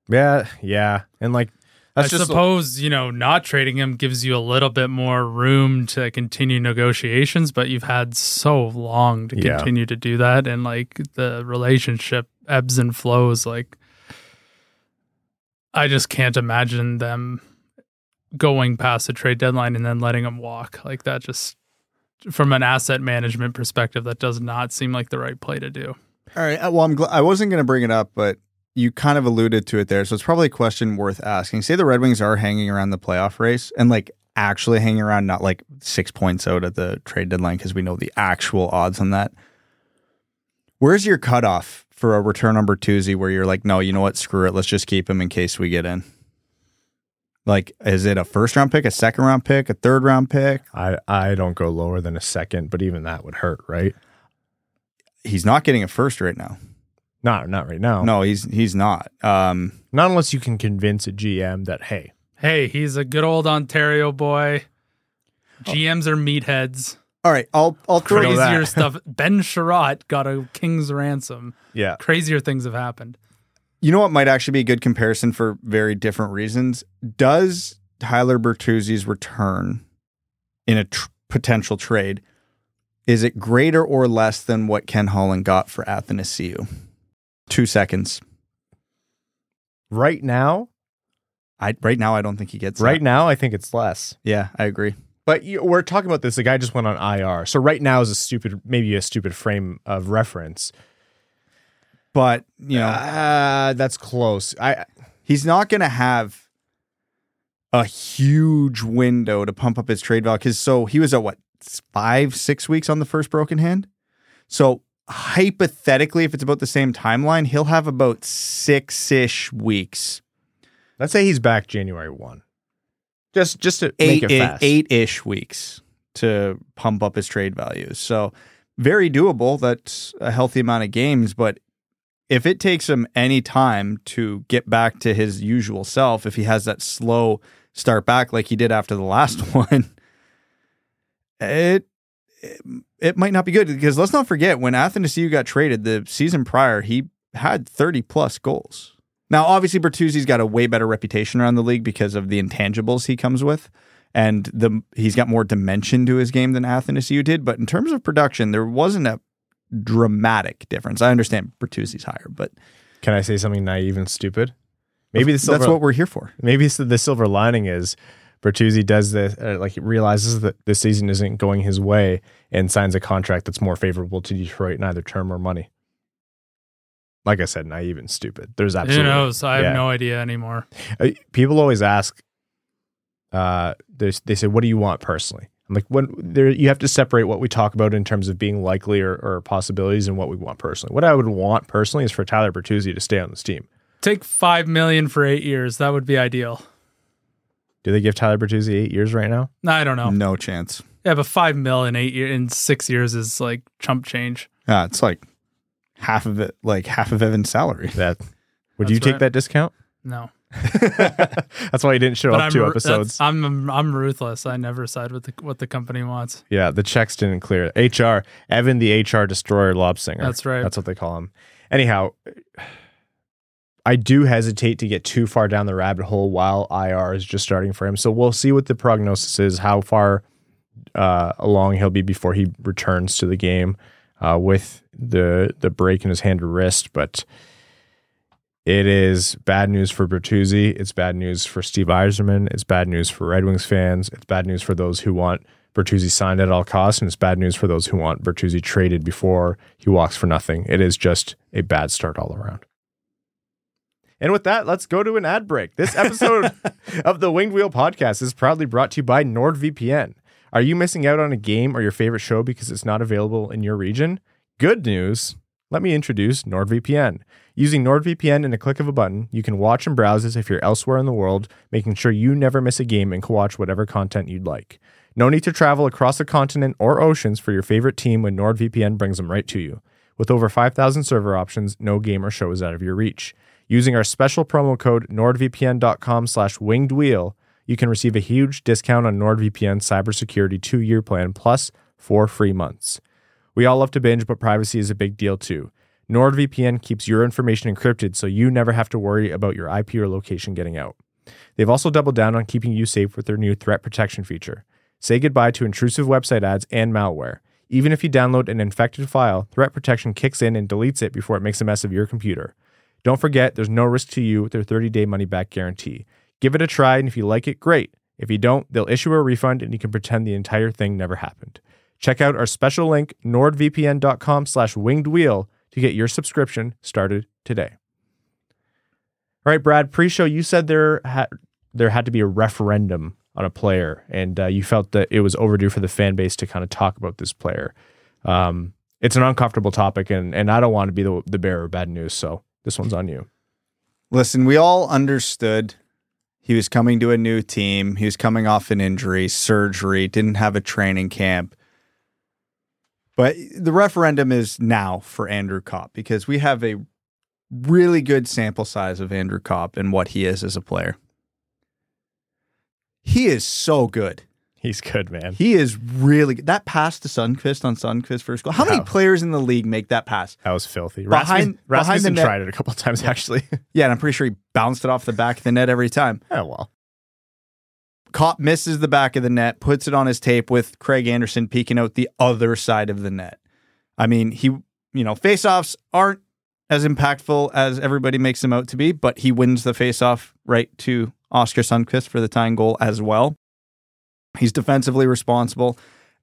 Yeah, yeah. And like that's I just suppose, you know, not trading him gives you a little bit more room to continue negotiations, but you've had so long to Yeah. continue to do that and like the relationship ebbs and flows like I just can't imagine them going past the trade deadline and then letting him walk. Like that just from an asset management perspective that does not seem like the right play to do. All right. uh, Well, I'm gl- I wasn't going to bring it up, but you kind of alluded to it there, so it's probably a question worth asking. Say the Red Wings are hanging around the playoff race and like actually hanging around, not like six points out at the trade deadline because we know the actual odds on that. Where's your cutoff for a return on Bertuzzi where you're like, no, you know what, screw it, let's just keep him in case we get in? Like, is it a first round pick, a second round pick, a third round pick? I I don't go lower than a second, but even that would hurt, right? He's not getting a first right now. Not not right now. No, he's he's not. Um, Not unless you can convince a GM that hey, Hey, he's a good old Ontario boy. GMs are meatheads. all right, I'll I'll throw Crazier stuff. Ben Chiarot got a king's ransom. yeah, Crazier things have happened. You know what might actually be a good comparison for very different reasons? Does Tyler Bertuzzi's return in a tr- potential trade is it greater or less than what Ken Holland got for Athanasiou? Two seconds. right now, I right now I don't think he gets right that. now, I think it's less. Yeah, I agree. But you, we're talking about this. The guy just went on IR, so right now is a stupid, maybe a stupid frame of reference. But you know, uh, that's close. I he's not going to have a huge window to pump up his trade value because so he was at what five, six weeks on the first broken hand. So hypothetically, if it's about the same timeline, he'll have about six ish weeks. Let's say he's back January one. Just just to Eight make it fast. eight ish weeks to pump up his trade values. So very doable. That's a healthy amount of games, but if it takes him any time to get back to his usual self, if he has that slow start back like he did after the last one, it it, might not be good because let's not forget when Athanasiou got traded the season prior, he had 30 plus goals. Now, obviously, Bertuzzi's got a way better reputation around the league because of the intangibles he comes with, and the he's got more dimension to his game than Athanasiou did. But in terms of production, there wasn't a dramatic difference. I understand Bertuzzi's higher, but Can I say something naive and stupid? Maybe the silver, that's what we're here for. maybe the silver lining is Bertuzzi does this, uh, like he realizes that this season isn't going his way and signs a contract that's more favorable to Detroit in either term or money. Like I said, naive and stupid. There's absolutely Who knows? I have yeah. no idea anymore. Uh, people always ask uh they, they say what do you want personally i'm like when there you have to separate what we talk about in terms of being likely or, or possibilities and what we want personally what i would want personally is for tyler bertuzzi to stay on this team Take five million for eight years. That would be ideal. Do they give tyler bertuzzi eight years right now No, I don't know. No chance. Yeah, but five mil in eight year in six years is like chump change. Yeah, it's like half of it, like half of Evan's salary. that would That's you take right. that discount No, that's why he didn't show but up I'm two episodes I'm I'm ruthless. I never side with the, what the company wants. yeah the checks didn't clear hr evan the hr destroyer lob singer That's right. That's what they call him. Anyhow, I do hesitate to get too far down the rabbit hole while IR is just starting for him. So we'll see what the prognosis is, how far uh, along he'll be before he returns to the game uh, with the the break in his hand or wrist. But it is bad news for Bertuzzi. It's bad news for Steve Yzerman. It's bad news for Red Wings fans. It's bad news for those who want Bertuzzi signed at all costs, and it's bad news for those who want Bertuzzi traded before he walks for nothing. It is just a bad start all around. And with that, let's go to an ad break. This episode of the Winged Wheel podcast is proudly brought to you by NordVPN. Are you missing out on a game or your favorite show because it's not available in your region? Good news. Let me introduce NordVPN. Using NordVPN in a click of a button, you can watch and browse as if you're elsewhere in the world, making sure you never miss a game and can watch whatever content you'd like. No need to travel across a continent or oceans for your favorite team when NordVPN brings them right to you. With over 5,000 server options, no game or show is out of your reach. Using our special promo code nordvpn.com slash winged wheel, you can receive a huge discount on NordVPN's cybersecurity two-year plan plus four free months. We all love to binge, but privacy is a big deal too. NordVPN keeps your information encrypted so you never have to worry about your IP or location getting out. They've also doubled down on keeping you safe with their new threat protection feature. Say goodbye to intrusive website ads and malware. Even if you download an infected file, threat protection kicks in and deletes it before it makes a mess of your computer. Don't forget, there's no risk to you with their 30 day money back guarantee. Give it a try, and if you like it, great. If you don't, they'll issue a refund and you can pretend the entire thing never happened. Check out our special link, nordvpn.com slash winged wheel, to get your subscription started today. All right, Brad, pre show, you said there, ha- there had to be a referendum on a player, and uh, you felt that it was overdue for the fan base to kind of talk about this player. Um, it's an uncomfortable topic, and, and I don't want to be the, the bearer of bad news, so this one's on you. Listen, we all understood he was coming to a new team. He was coming off an injury, surgery, didn't have a training camp. But the referendum is now for Andrew Copp because we have a really good sample size of Andrew Copp and what he is as a player. He is so good. He's good, man. He is really good. That pass to Sundqvist on Sundqvist first goal. How many players in the league make that pass? That was filthy. Behind- Rasmussen, behind the net- tried it a couple times, actually. Yeah, and I'm pretty sure he bounced it off the back of the net every time. oh, well. Copp misses the back of the net, puts it on his tape with Craig Anderson peeking out the other side of the net. I mean, he, you know, faceoffs aren't as impactful as everybody makes them out to be, but he wins the faceoff right to Oscar Sundqvist for the tying goal as well. He's defensively responsible,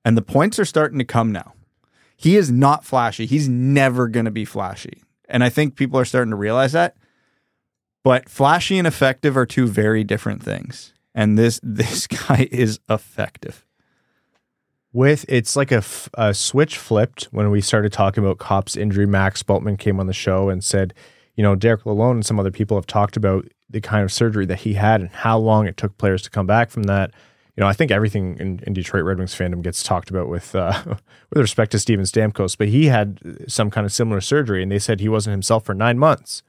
and the points are starting to come now. He is not flashy. He's never going to be flashy. And I think people are starting to realize that. But flashy and effective are two very different things. And this this guy is effective. with it's like a, f- a switch flipped when we started talking about Copp's injury. Max Bultman came on the show and said, you know, Derek Lalonde and some other people have talked about the kind of surgery that he had and how long it took players to come back from that. You know, I think everything in, in Detroit Red Wings fandom gets talked about with uh, with respect to Steven Stamkos, but he had some kind of similar surgery, and they said he wasn't himself for nine months.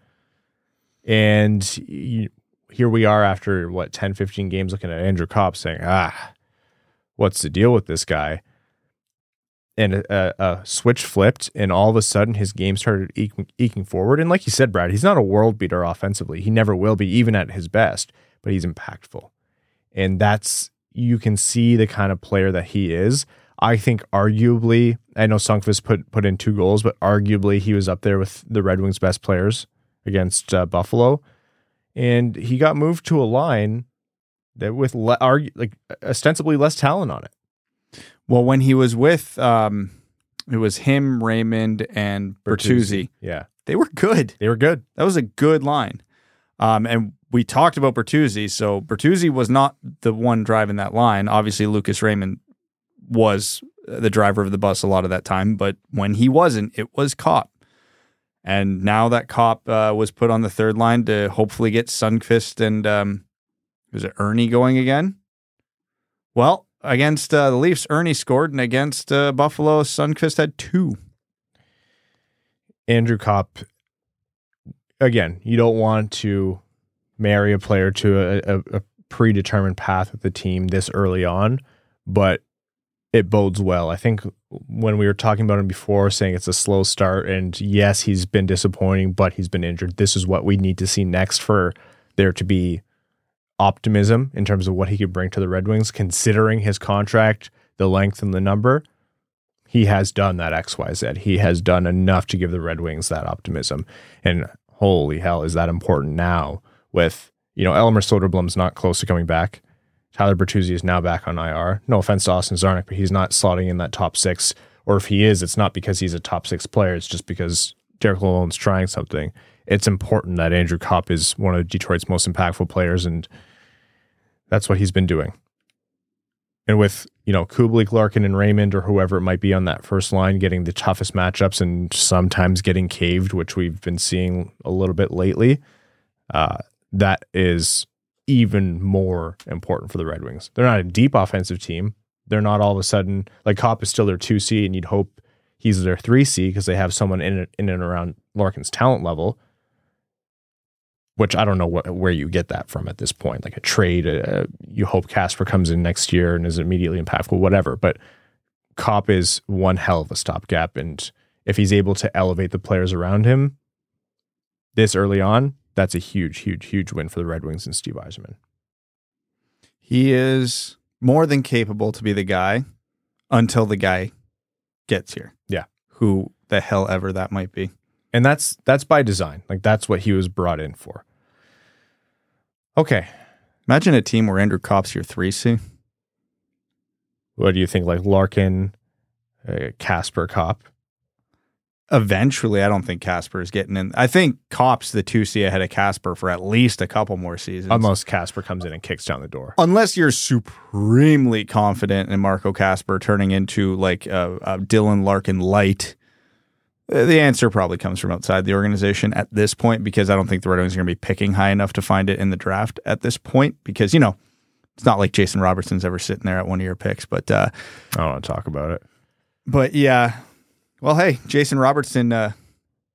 And he, here we are after what 10, 15 games looking at Andrew Copp saying, ah, what's the deal with this guy? And a, a, switch flipped, and all of a sudden his game started eking, eking forward. And like you said, Brad, he's not a world beater offensively. He never will be, even at his best, but he's impactful. And that's, you can see the kind of player that he is. I think arguably, I know Sundqvist put put in two goals, but arguably he was up there with the Red Wings' best players against uh, Buffalo, and he got moved to a line that with le- argue, like ostensibly less talent on it. Well, when he was with, um, it was him, Raymond, and Bertuzzi. Yeah, They were good. they were good. That was a good line. Um, and we talked about Bertuzzi. So Bertuzzi was not the one driving that line. Obviously, Lucas Raymond was the driver of the bus a lot of that time. But when he wasn't, it was Copp. And now that Copp uh, was put on the third line to hopefully get Sundqvist and um, was it Erne going again? Well, against uh, the Leafs, Erne scored, and against uh, Buffalo, Sundqvist had two. Andrew Copp, again, you don't want to marry a player to a, a, a predetermined path with the team this early on, but it bodes well. I think when we were talking about him before, saying it's a slow start, and yes, he's been disappointing, but he's been injured. This is what we need to see next for there to be optimism in terms of what he could bring to the Red Wings, considering his contract, the length, and the number. He has done that XYZ. He has done enough to give the Red Wings that optimism. And holy hell, is that important now with, you know, Elmer Soderblom's not close to coming back. Tyler Bertuzzi is now back on IR. No offense to Austin Czarnik, but he's not slotting in that top six. Or if he is, it's not because he's a top six player. It's just because Derek Lalonde's trying something. It's important that Andrew Copp is one of Detroit's most impactful players, and that's what he's been doing. And with, you know, Kubalik, Larkin, and Raymond, or whoever it might be on that first line, getting the toughest matchups and sometimes getting caved, which we've been seeing a little bit lately, uh, that is even more important for the Red Wings. They're not a deep offensive team. They're not all of a sudden like Copp is still their two C, and you'd hope he's their three C because they have someone in in and around Larkin's talent level. Which I don't know what, where you get that from at this point. Like a trade, uh, you hope Kasper comes in next year and is immediately impactful, whatever. But Copp is one hell of a stopgap, and if he's able to elevate the players around him this early on, that's a huge, huge, huge win for the Red Wings and Steve Yzerman. He is more than capable to be the guy until the guy gets here. Yeah. Who the hell ever that might be. And that's that's by design. Like that's what he was brought in for. Okay. Imagine a team where Andrew Copp's your 3C. What do you think? Like Larkin, uh, Kasper Copp? Eventually, I don't think Kasper is getting in. I think Copp's the 2C ahead of Kasper for at least a couple more seasons. Unless Kasper comes in and kicks down the door. Unless you're supremely confident in Marco Kasper turning into like a, a Dylan Larkin light. Uh, The answer probably comes from outside the organization at this point because I don't think the Red Wings are going to be picking high enough to find it in the draft at this point because, you know, it's not like Jason Robertson's ever sitting there at one of your picks. But, uh, I don't want to talk about it. but yeah. Well, hey, Jason Robertson, uh,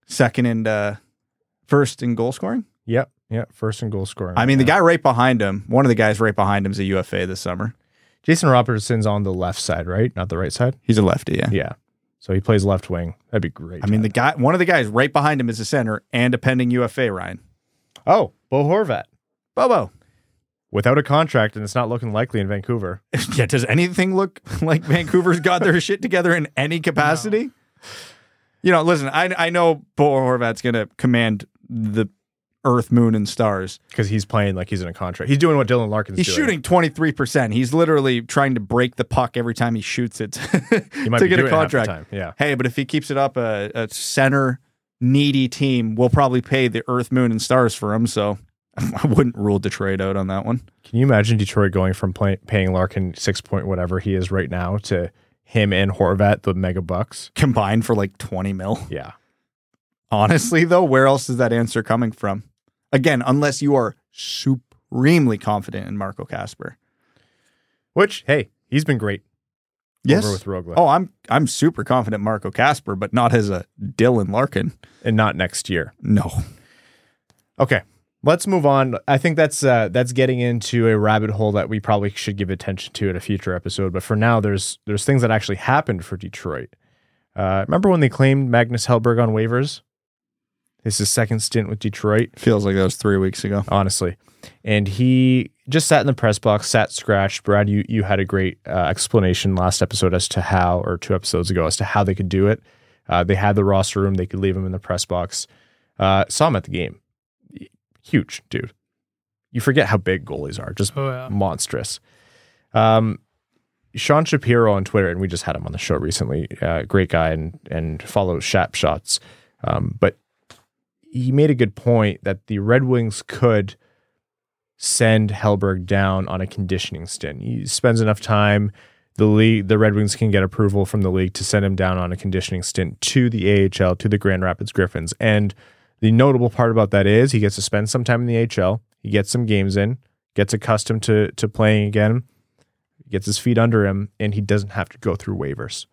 second and uh, first in goal scoring. Yep. Yep. First in goal scoring. I mean, the guy right behind him, one of the guys right behind him is a UFA this summer. Jason Robertson's on the left side, right? Not the right side. He's a lefty, yeah. Yeah. So he plays left wing. That'd be great. I mean, the guy, one of the guys right behind him is a center and a pending UFA, Ryan. oh, Bo Horvat Bobo. without a contract, and it's not looking likely in Vancouver. Yeah, does anything look like Vancouver's got their shit together in any capacity? You know, listen, I I know Bo Horvat's going to command the earth, moon, and stars. because he's playing like he's in a contract. He's doing what Dylan Larkin's doing. He's doing. shooting 23%. He's literally trying to break the puck every time he shoots it He might to be get a contract. time. Yeah. Hey, but if he keeps it up, a, a center needy team will probably pay the earth, moon, and stars for him. So I wouldn't rule Detroit out on that one. Can you imagine Detroit going from play, paying Larkin six point whatever he is right now to him and Horvat, the mega bucks. Combined for like 20 mil. Yeah. Honestly, though, where else is that answer coming from? Again, unless you are supremely confident in Marco Kasper. Which, hey, he's been great Yes. over with Rögle. Oh, I'm I'm super confident Marco Kasper, but not as a Dylan Larkin. And not next year. No. Okay. Let's move on. I think that's uh, that's getting into a rabbit hole that we probably should give attention to in a future episode. But for now, there's there's things that actually happened for Detroit. Uh, remember when they claimed Magnus Hellberg on waivers? It's his second stint with Detroit. Feels like that was three weeks ago. honestly. And he just sat in the press box, sat scratched. Brad, you you had a great uh, explanation last episode as to how, or two episodes ago, as to how they could do it. Uh, they had the roster room; they could leave him in the press box. Uh, saw him at the game, huge dude. You forget how big goalies are, just Oh yeah. monstrous. Um, Sean Shapiro on Twitter, and we just had him on the show recently. Uh, great guy and and follows Shap Shots. Um, but he made a good point that the Red Wings could send Hellberg down on a conditioning stint. He spends enough time. The league, the Red Wings can get approval from the league to send him down on a conditioning stint to the AHL, to the Grand Rapids Griffins. And the notable part about that is he gets to spend some time in the AHL. He gets some games in, gets accustomed to to playing again, gets his feet under him, and he doesn't have to go through waivers.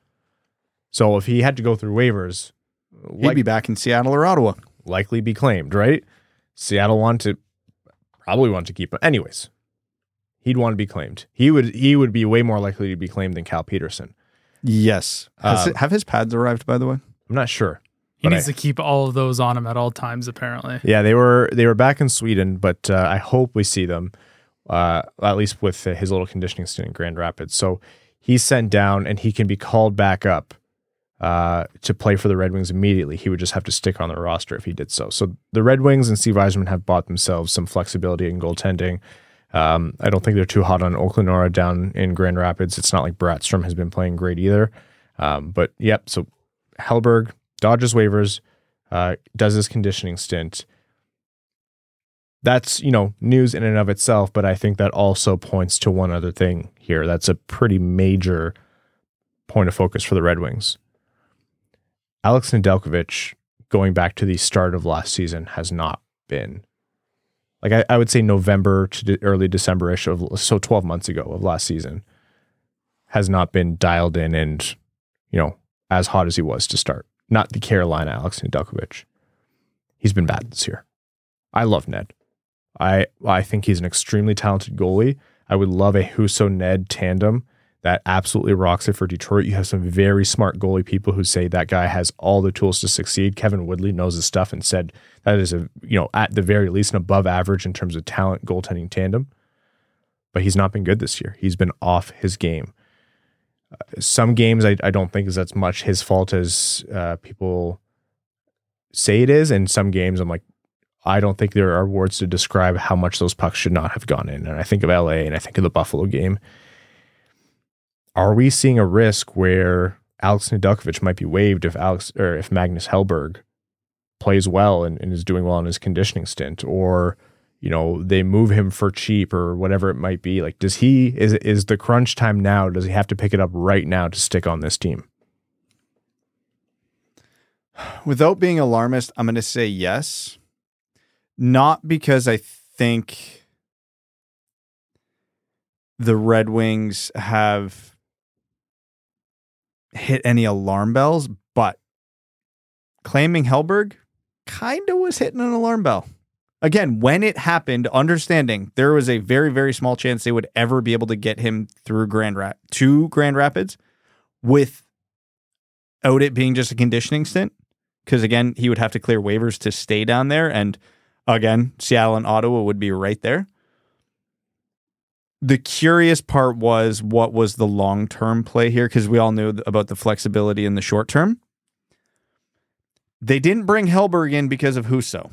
So if he had to go through waivers, He'd like, be back in Seattle or Ottawa. Likely be claimed, right? Seattle want to probably want to keep him. Anyways, he'd want to be claimed. He would he would be way more likely to be claimed than Cal Petersen. Yes. Has Um, it- have his pads arrived, by the way? I'm not sure. He needs I- to keep all of those on him at all times, apparently. Yeah, they were they were back in Sweden, but uh, I hope we see them uh, at least with his little conditioning stint in Grand Rapids. So he's sent down, and he can be called back up uh, to play for the Red Wings immediately. He would just have to stick on the roster if he did so. So the Red Wings and Steve Yzerman have bought themselves some flexibility in goaltending. Um, I don't think they're too hot on Olkinuora down in Grand Rapids. It's not like Brattstrom has been playing great either. Um, but yep, so Hellberg dodges waivers, uh, does his conditioning stint. That's, you know, news in and of itself, but I think that also points to one other thing here. That's a pretty major point of focus for the Red Wings. Alex Nedeljkovic, going back to the start of last season, has not been like I, I would say November to de- early December ish of so 12 months ago of last season has not been dialed in and, you know, as hot as he was to start. Not the Carolina Alex Nedeljkovic. He's been bad this year. I love Ned. I I think he's an extremely talented goalie. I would love a Husso Ned tandem that absolutely rocks it for Detroit. You have some very smart goalie people who say that guy has all the tools to succeed. Kevin Woodley knows his stuff and said that is a you know at the very least an above average in terms of talent goaltending tandem. But he's not been good this year. He's been off his game. Uh, some games I, I don't think is as much his fault as uh, people say it is, and some games I'm like I don't think there are words to describe how much those pucks should not have gone in. And I think of LA and I think of the Buffalo game. Are we seeing a risk where Alex Nedeljkovic might be waived if Alex or if Magnus Hellberg plays well and, and is doing well in his conditioning stint, or you know they move him for cheap or whatever it might be? Like, does he is is the crunch time now? Does he have to pick it up right now to stick on this team? Without being alarmist, I'm going to say yes. Not because I think the Red Wings have hit any alarm bells, but claiming Hellberg kind of was hitting an alarm bell. Again, when it happened, understanding there was a very, very small chance they would ever be able to get him through Grand Rap to Grand Rapids with without it being just a conditioning stint because again, he would have to clear waivers to stay down there, and again, Seattle and Ottawa would be right there. The curious part was what was the long term play here because we all knew about the flexibility in the short term. They didn't bring Hellberg in because of Husso.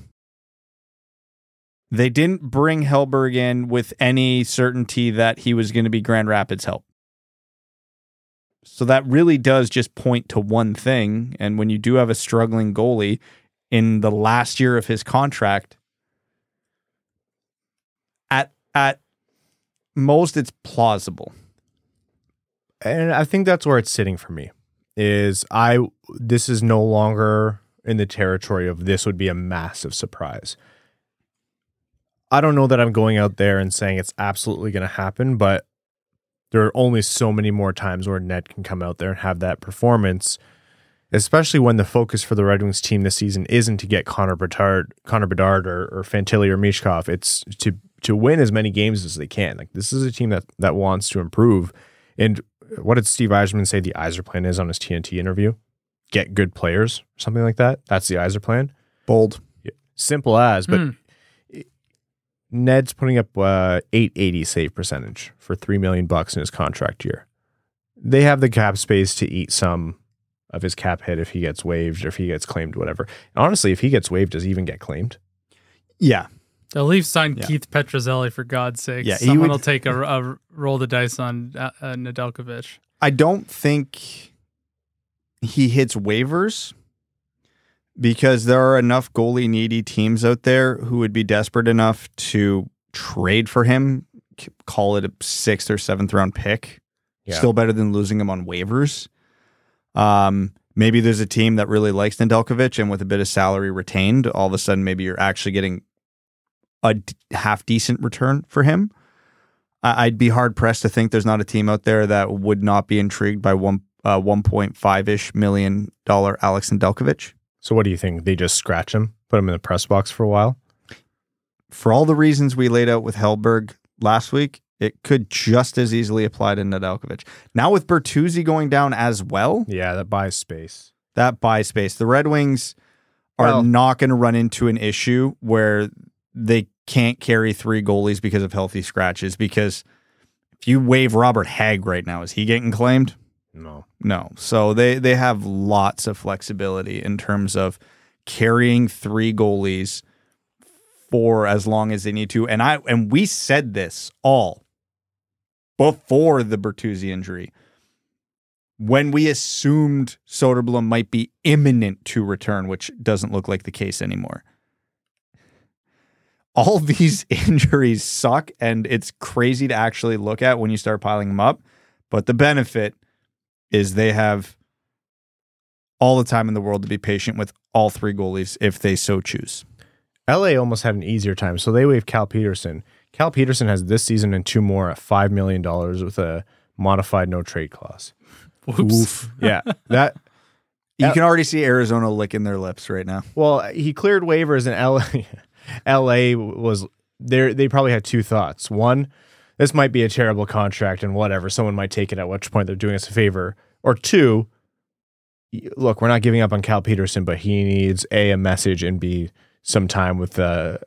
They didn't bring Hellberg in with any certainty that he was going to be Grand Rapids help. So that really does just point to one thing. And when you do have a struggling goalie in the last year of his contract, at at most it's plausible. and I think that's where it's sitting for me. Is I this is no longer in the territory of this would be a massive surprise. I don't know that I'm going out there and saying it's absolutely going to happen, but there are only so many more times where Ned can come out there and have that performance, especially when the focus for the Red Wings team this season isn't to get Connor Bedard, Connor Bedard or, or Fantilli or Michkov. It's to to win as many games as they can. Like this is a team that that wants to improve. And what did Steve Yzerman say the Yzer plan is on his TNT interview? Get good players, something like that. That's the Yzer plan. Bold. Simple as, but Hmm. Ned's putting up uh, 880 save percentage for 3 million bucks in his contract year. They have the cap space to eat some of his cap hit if he gets waived or if he gets claimed whatever. And Honestly, if he gets waived does he even get claimed? Yeah. The Leafs signed Yeah. Keith Petruzzelli for God's sake. Yeah, Someone would- will take a, a roll the dice on uh, uh, Nedeljkovic. I don't think he hits waivers because there are enough goalie needy teams out there who would be desperate enough to trade for him, call it a sixth or seventh round pick. Yeah. Still better than losing him on waivers. Um, maybe there's a team that really likes Nedeljkovic and with a bit of salary retained, all of a sudden maybe you're actually getting a d- half decent return for him. I- I'd be hard pressed to think there's not a team out there that would not be intrigued by one uh, 1.5 ish million dollar Alex Nedeljkovic. So what do you think? They just scratch him, put him in the press box for a while? For all the reasons we laid out with Hellberg last week, it could just as easily apply to Nedeljkovic. Now with Bertuzzi going down as well, Yeah, that buys space. that buys space. The Red Wings are Well- not going to run into an issue where they can't carry three goalies because of healthy scratches. Because if you waive Robert Hagg right now, is he getting claimed? No. No. So they they have lots of flexibility in terms of carrying three goalies for as long as they need to. And I and we said this all before the Bertuzzi injury. When we assumed Soderblom might be imminent to return, which doesn't look like the case anymore. All these injuries suck, and it's crazy to actually look at when you start piling them up. But the benefit is they have all the time in the world to be patient with all three goalies if they so choose. LA almost had an easier time. So they waived Cal Petersen. Cal Petersen has this season and two more at $5 million with a modified no trade clause. Whoops. Yeah. That You can already see Arizona licking their lips right now. Well, he cleared waivers in LA. LA was there. They probably had two thoughts. One, this might be a terrible contract and whatever. Someone might take it at which point they're doing us a favor. Or two, look, we're not giving up on Cal Petersen, but he needs a a message and b some time with uh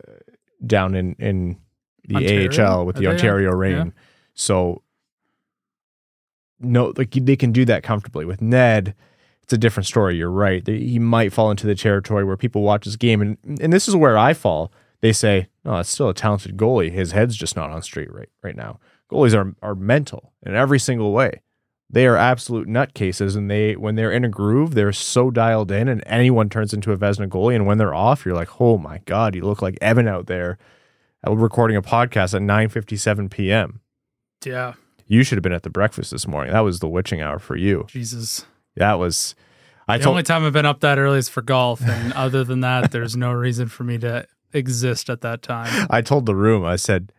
down in in the Ontario? AHL with Are the? Ontario Reign. Yeah. So no, like they can do that comfortably with Ned it's a different story. You're right. He might fall into the territory where people watch his game, and and this is where I fall. They say, "No, it's still a talented goalie. His head's just not on straight right right now." Goalies are are mental in every single way. They are absolute nutcases, and they when they're in a groove, they're so dialed in, and anyone turns into a Vezina goalie. And when they're off, you're like, "Oh my god, you look like Evan out there." uh, Recording a podcast at 9:57 p.m. Yeah. You should have been at the breakfast this morning. That was the witching hour for you. Jesus. That was. I the told only time I've been up that early is for golf, and other than that, there's no reason for me to exist at that time. I told the room, I said,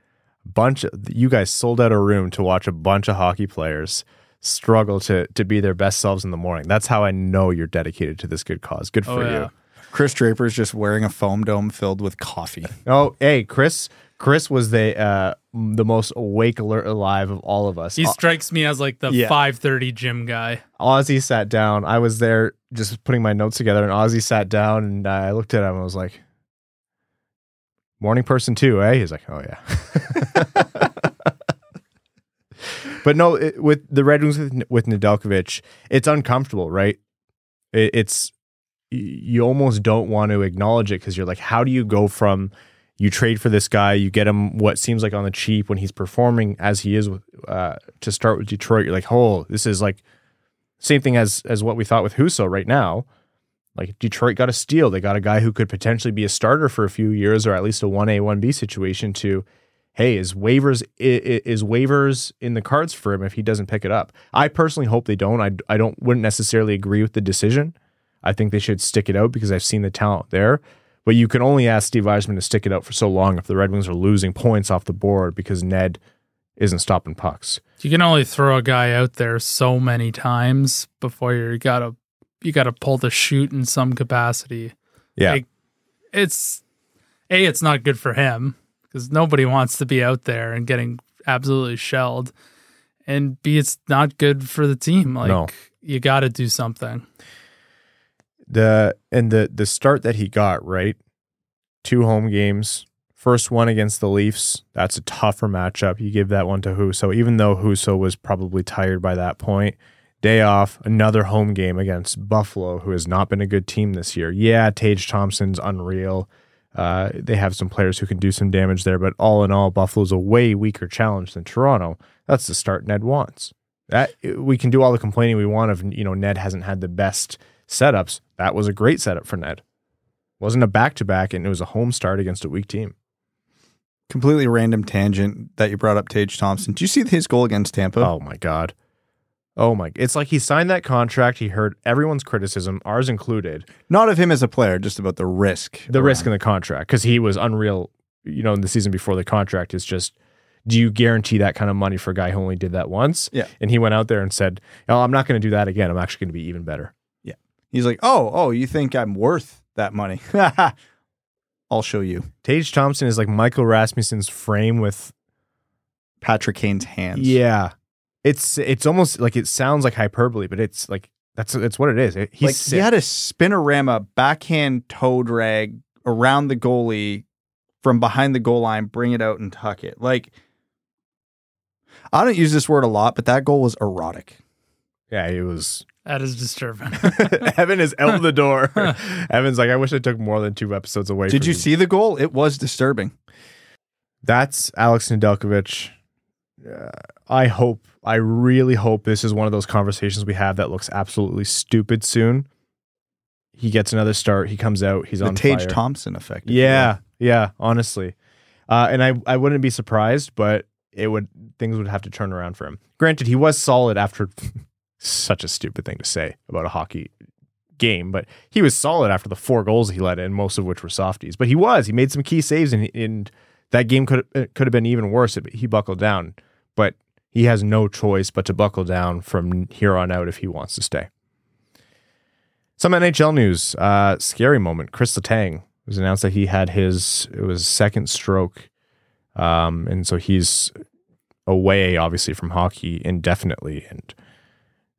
bunch of you guys sold out a room to watch a bunch of hockey players struggle to to be their best selves in the morning. That's how I know you're dedicated to this good cause. Good Oh for yeah. you. Chris Draper's just wearing a foam dome filled with coffee. Oh, hey, Chris. Chris was the uh, the most awake, alert, alive of all of us. He strikes me as like the Yeah. 5:30 gym guy. Ozzy sat down. I was there just putting my notes together, and Ozzy sat down, and I looked at him and I was like, "Morning person too, eh?" He's like, "Oh yeah." but no, it, with the Red Wings with, with Nedeljkovic, it's uncomfortable, right? It, it's you almost don't want to acknowledge it because you're like, how do you go from you trade for this guy, you get him what seems like on the cheap when he's performing as he is with uh, to start with Detroit. You're like, oh, this is like same thing as as what we thought with Husso right now. Like Detroit got a steal. They got a guy who could potentially be a starter for a few years or at least a 1A, 1B situation to hey, is waivers is waivers in the cards for him if he doesn't pick it up? I personally hope they don't. I I don't wouldn't necessarily agree with the decision. I think they should stick it out because I've seen the talent there. But you can only ask Steve Yzerman to stick it out for so long if the Red Wings are losing points off the board because Ned isn't stopping pucks. You can only throw a guy out there so many times before you gotta you gotta pull the shoot in some capacity. Yeah. Like, it's a it's not good for him because nobody wants to be out there and getting absolutely shelled, and b it's not good for the team. Like No. you got to do something. The and the the start that he got right? Two home games. First one against the leafs. That's a tougher matchup. You give that one to husso even though husso was probably tired by that point. Day off another home game against buffalo who has not been a good team this year. Yeah tage thompson's unreal. Uh, they have some players who can do some damage there but all in all buffalo's a way weaker challenge than toronto. That's the start ned wants. That we can do all the complaining we want of you know ned hasn't had the best setups, that was a great setup for Ned. Wasn't a back to back, and it was a home start against a weak team. Completely random tangent that you brought up, Tage Thompson. Did you see his goal against Tampa? Oh my god. Oh my! It's like he signed that contract. He heard everyone's criticism, ours included, Not of him as a player, just about the risk. the around. risk in the contract because he was unreal. You know, in the season before the contract is just. Do you guarantee that kind of money for a guy who only did that once? Yeah. And he went out there and said, "Oh, I'm not going to do that again. I'm actually going to be even better." He's like, oh, oh, you think I'm worth that money? I'll show you. Tage Thompson is like Michael Rasmussen's frame with Patrick Kane's hands. Yeah, it's it's almost like it sounds like hyperbole, but it's like that's it's what it is. It- he's like sick. he had a spinorama backhand toe drag around the goalie from behind the goal line, bring it out and tuck it. Like I don't use this word a lot, but that goal was erotic. yeah, it was. That is disturbing. Evan is out the door. Evan's like, I wish I took more than two episodes away. Did from you see the goal? It was disturbing. That's Alex Nedeljkovic. Uh, I hope, I really hope this is one of those conversations we have that looks absolutely stupid soon. He gets another start. He comes out. He's the on Tage fire. Thompson effect. if you Yeah, yeah, honestly. Uh, and I, I wouldn't be surprised, but it would things would have to turn around for him. Granted, he was solid after such a stupid thing to say about a hockey game, but he was solid after the four goals he let in, most of which were softies. But he was. He made some key saves, and, and that game could could have been even worse. He buckled down, but he has no choice but to buckle down from here on out if he wants to stay. Some NHL news. Uh, scary moment. Chris Letang was announced that he had his it was second stroke, um, and so he's away obviously from hockey indefinitely. And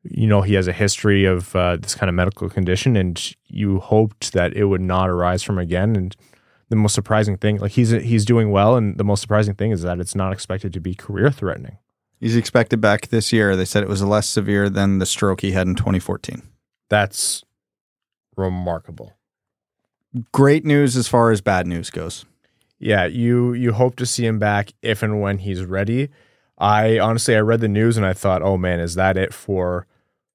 you know he has a history of uh, this kind of medical condition, and you hoped that it would not arise from again. And the most surprising thing, like he's he's doing well, and the most surprising thing is that it's not expected to be career threatening. He's expected back this year. They said it was less severe than the stroke he had in 2014. That's remarkable. Great news as far as bad news goes. Yeah, you you hope to see him back if and when he's ready. I honestly I read the news and I thought, oh man, is that it for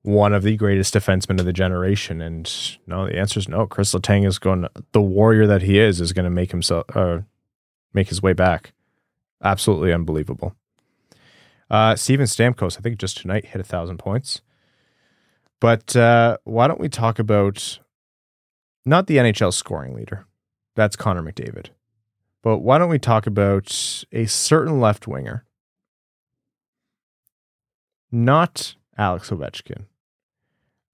one of the greatest defensemen of the generation? And no, the answer is no. Chris Letang is going the warrior that he is is going to make himself uh, make his way back. Absolutely unbelievable. Uh, Steven Stamkos, I think just tonight hit a thousand points. But uh, why don't we talk about not the NHL scoring leader? That's Connor McDavid. But why don't we talk about a certain left winger? Not Alex Ovechkin.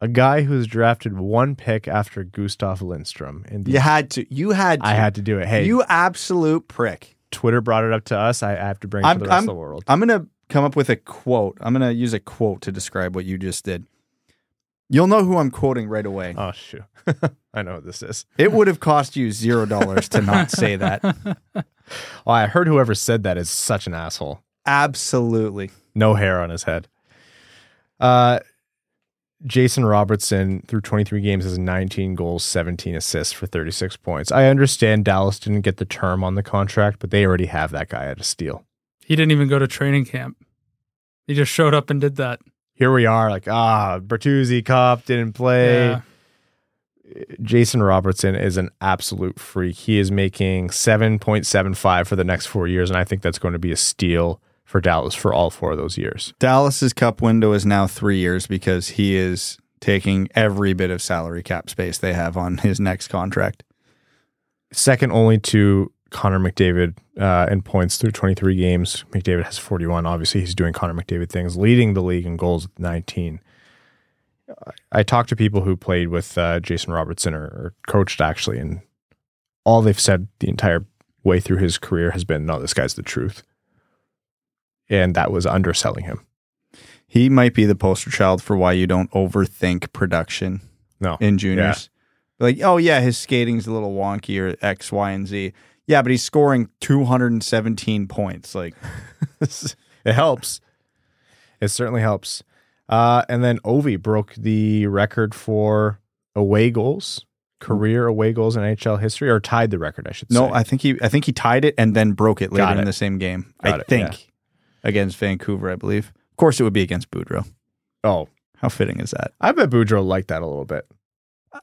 A guy who was drafted one pick after Gustav Lindstrom. And You had to. You had to. I had to do it. Hey, You absolute prick. Twitter brought it up to us. I, I have to bring it I'm- to the rest I'm- of the world. I'm going to come up with a quote. I'm going to use a quote to describe what you just did. You'll know who I'm quoting right away. Oh shoot, I know what this is. It would have cost you zero dollars to not say that. Oh, I heard whoever said that is such an asshole. Absolutely. no hair on his head. Uh, Jason Robertson through 23 games has 19 goals, 17 assists for 36 points. I understand Dallas didn't get the term on the contract, but they already have that guy at a steal. he didn't even go to training camp. He just showed up and did that. Here we are, like ah, Bertuzzi, Cop didn't play. Yeah. Jason Robertson is an absolute freak. He is making 7.75 for the next four years, and I think that's going to be a steal for Dallas for all four of those years. Dallas's cup window is now three years because he is taking every bit of salary cap space they have on his next contract. Second only to Connor McDavid uh, in points through 23 games. McDavid has 41. Obviously, he's doing Connor McDavid things, leading the league in goals with 19. I talked to people who played with uh, Jason Robertson or, or coached actually, and all they've said the entire way through his career has been, "No, this guy's the truth," and that was underselling him. He might be the poster child for why you don't overthink production No, in juniors. Like, oh yeah, his skating's a little wonky or X, Y, and Z. Yeah, but he's scoring 217 points. Like, it helps. It certainly helps. Uh, and then Ovi broke the record for away goals, career away goals in NHL history, or tied the record, I should no, say. No, I think he, I think he tied it and then broke it later Got in the same game. Got I it, think yeah. Against Vancouver, I believe. Of course, it would be against Boudreau. oh, How fitting is that? I bet Boudreau liked that a little bit.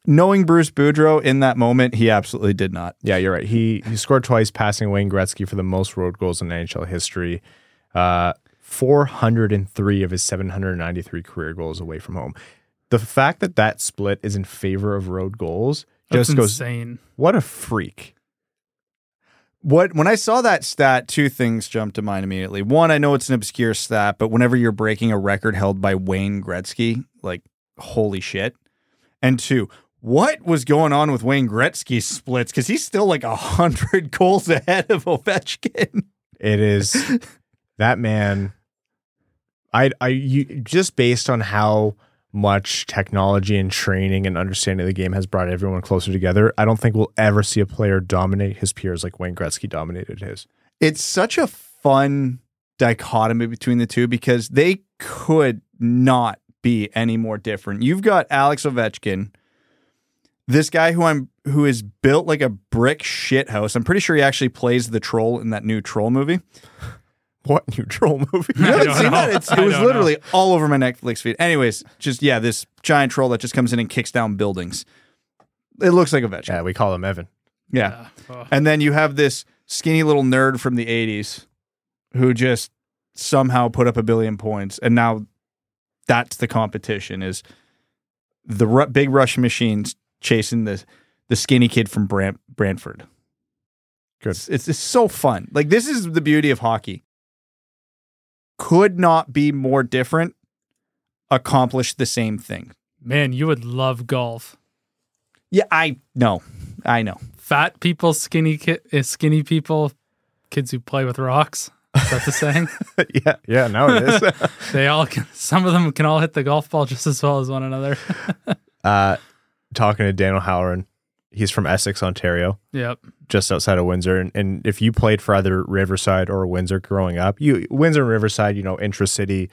Knowing Bruce Boudreau in that moment, he absolutely did not. Yeah, you're right. He he scored twice, passing Wayne Gretzky for the most road goals in NHL history. Uh, 403 of his 793 career goals away from home. The fact that that split is in favor of road goals That's just goes, insane. what a freak. What when I saw that stat, two things jumped to mind immediately. One, I know it's an obscure stat, but whenever you're breaking a record held by Wayne Gretzky, like holy shit. And two, what was going on with Wayne Gretzky's splits? Because he's still like a hundred goals ahead of Ovechkin. It is that man. I I you, just based on how much technology and training and understanding of the game has brought everyone closer together. I don't think we'll ever see a player dominate his peers like Wayne Gretzky dominated his. It's such a fun dichotomy between the two because they could not be any more different. You've got Alex Ovechkin, this guy who I'm who is built like a brick shit house. I'm pretty sure he actually plays the troll in that new troll movie. What new troll movie? You haven't seen know. that? It's, it was don't literally all over my Netflix feed. Anyways, just yeah, this giant troll that just comes in and kicks down buildings. It looks like a Ovechkin. yeah, we call him Evan. Yeah. Oh. And then you have this skinny little nerd from the 80s who just somehow put up a billion points. And now that's the competition is the Ru- big Russian machines chasing the, the skinny kid from Brant- Brantford. Good. It's, it's, it's so fun. Like, this is the beauty of hockey. Could not be more different, accomplish the same thing. Man, you would love golf. Yeah, I know. I know. Fat people, skinny ki- uh, skinny people, kids who play with rocks. Is that the saying? yeah, yeah, now it is. they all can, some of them can all hit the golf ball just as well as one another. uh, talking to Dan O'Halloran, he's from Essex, Ontario. yep. just outside of Windsor. And, and if you played for either Riverside or Windsor growing up, you Windsor and Riverside, you know, intra-city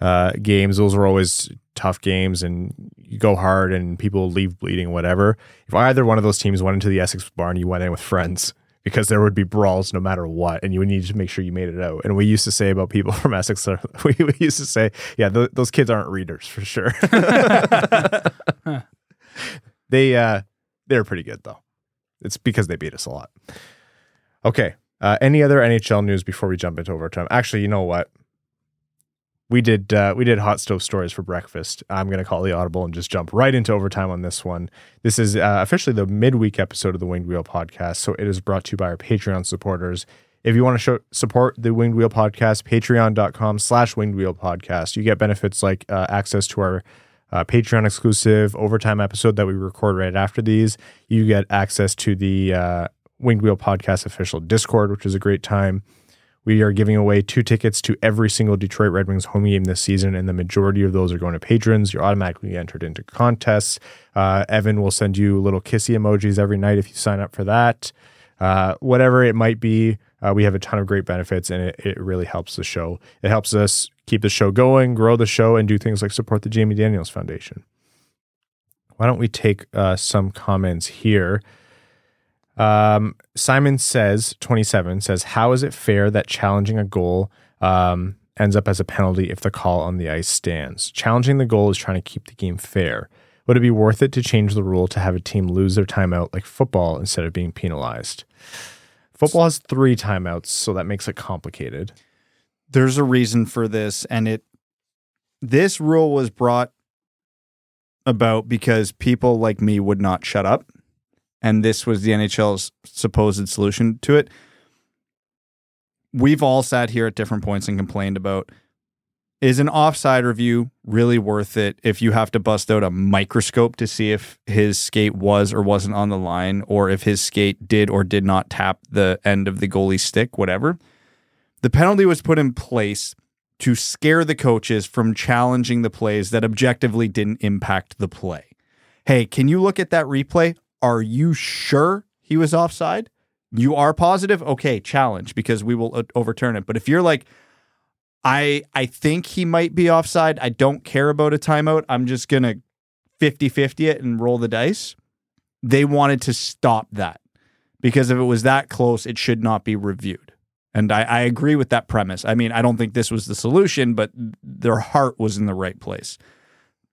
uh, games, those were always tough games and you go hard and people leave bleeding, whatever. If either one of those teams went into the Essex barn, you went in with friends because there would be brawls no matter what, and you would need to make sure you made it out. And we used to say about people from Essex, we, we used to say, yeah, th- those kids aren't readers for sure. they uh, they're pretty good though. It's because they beat us a lot. Okay. Uh, any other NHL news before we jump into overtime? Actually, you know what? We did uh, we did hot stove stories for breakfast. I'm going to call the audible and just jump right into overtime on this one. This is uh, officially the midweek episode of the Winged Wheel podcast, so it is brought to you by our Patreon supporters. If you want to show, support the Winged Wheel podcast, patreon.com slash winged wheel podcast. You get benefits like uh, access to our uh, Patreon exclusive overtime episode that we record right after these. You get access to the uh, Winged Wheel podcast official Discord, which is a great time. We are giving away two tickets to every single Detroit Red Wings home game this season, and the majority of those are going to patrons. You're automatically entered into contests. Uh, Evan will send you little kissy emojis every night if you sign up for that. Uh, whatever it might be, uh, we have a ton of great benefits, and it, it really helps the show. It helps us keep the show going, grow the show, and do things like support the Jamie Daniels Foundation. Why don't we take uh, some comments here? Um, Simon says, 27 says, How is it fair that challenging a goal um, ends up as a penalty if the call on the ice stands? Challenging the goal is trying to keep the game fair. Would it be worth it to change the rule to have a team lose their timeout like football instead of being penalized? Football has three timeouts, so that makes it complicated. There's a reason for this, and it this rule was brought about because people like me would not shut up, and this was the NHL's supposed solution to it. We've all sat here at different points and complained about is an offside review really worth it if you have to bust out a microscope to see if his skate was or wasn't on the line or if his skate did or did not tap the end of the goalie stick, whatever? The penalty was put in place to scare the coaches from challenging the plays that objectively didn't impact the play. Hey, can you look at that replay? Are you sure he was offside? You are positive? Okay, challenge because we will uh, overturn it. But if you're like, I I think he might be offside. I don't care about a timeout. I'm just going to 50-50 it and roll the dice. They wanted to stop that because if it was that close, it should not be reviewed. And I, I agree with that premise. I mean, I don't think this was the solution, but their heart was in the right place.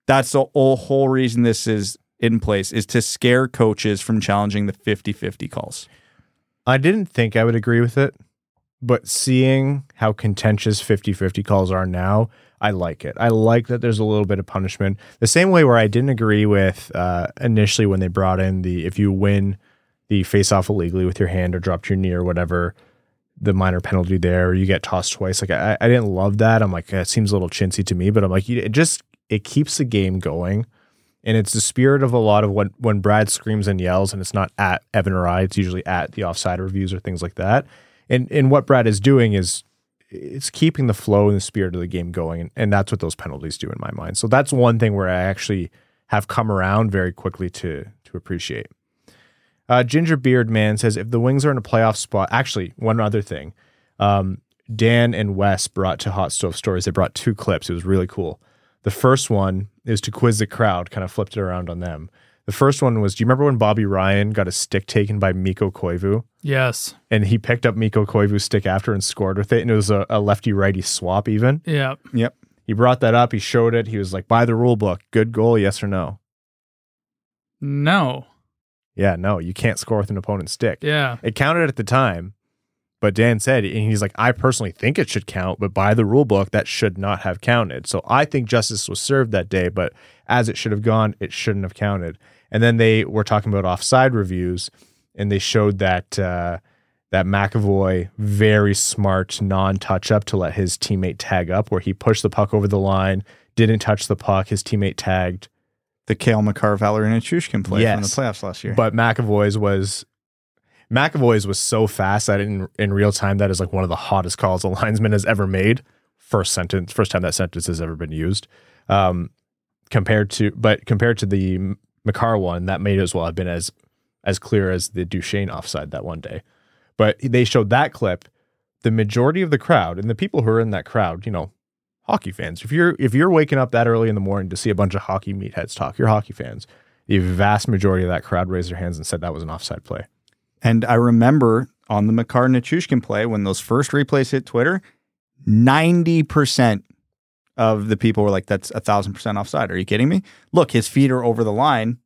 That's the whole, reason this is in place is to scare coaches from challenging the 50-50 calls. I didn't think I would agree with it, but seeing how contentious 50 50 calls are now, I like it. I like that there's a little bit of punishment. The same way where I didn't agree with uh, initially when they brought in the if you win the face off illegally with your hand or dropped your knee or whatever, the minor penalty there, or you get tossed twice. Like I, I didn't love that. I'm like, it seems a little chintzy to me, but I'm like, it just it keeps the game going. And it's the spirit of a lot of what when Brad screams and yells, and it's not at Evan or I, it's usually at the offside reviews or things like that. And and what Brad is doing is it's keeping the flow and the spirit of the game going, and, and that's what those penalties do in my mind. So that's one thing where I actually have come around very quickly to to appreciate. Uh, Ginger Beard Man says if the Wings are in a playoff spot, actually, one other thing, um, Dan and Wes brought to Hot Stove Stories. They brought two clips. It was really cool. The first one is to quiz the crowd, kind of flipped it around on them. The first one was, do you remember when Bobby Ryan got a stick taken by Mikko Koivu? Yes. And he picked up Mikko Koivu's stick after and scored with it. And it was a, a lefty righty swap, even. Yep. Yep. He brought that up. He showed it. He was like, by the rule book, good goal, yes or no? No. Yeah, no, you can't score with an opponent's stick. Yeah. It counted at the time, but Dan said, and he's like, I personally think it should count, but by the rule book, that should not have counted. So I think justice was served that day, but as it should have gone, it shouldn't have counted. And then they were talking about offside reviews, and they showed that uh, that McAvoy very smart non-touch up to let his teammate tag up, where he pushed the puck over the line, didn't touch the puck, his teammate tagged, The Cale Makar Valeri Nichushkin play from the playoffs last year. but McAvoy's was McAvoy's was so fast that in in real time that is like one of the hottest calls a linesman has ever made. First sentence, first time that sentence has ever been used. Um, compared to, but compared to the Makar one, that may as well have been as as clear as the Duchene offside that one day. But they showed that clip. The majority of the crowd and the people who are in that crowd, you know, hockey fans. If you're if you're waking up that early in the morning to see a bunch of hockey meatheads talk, you're hockey fans. The vast majority of that crowd raised their hands and said that was an offside play. And I remember on the Makar Nichushkin play when those first replays hit Twitter, 90% of the people were like, that's a thousand percent offside. Are you kidding me? Look, his feet are over the line,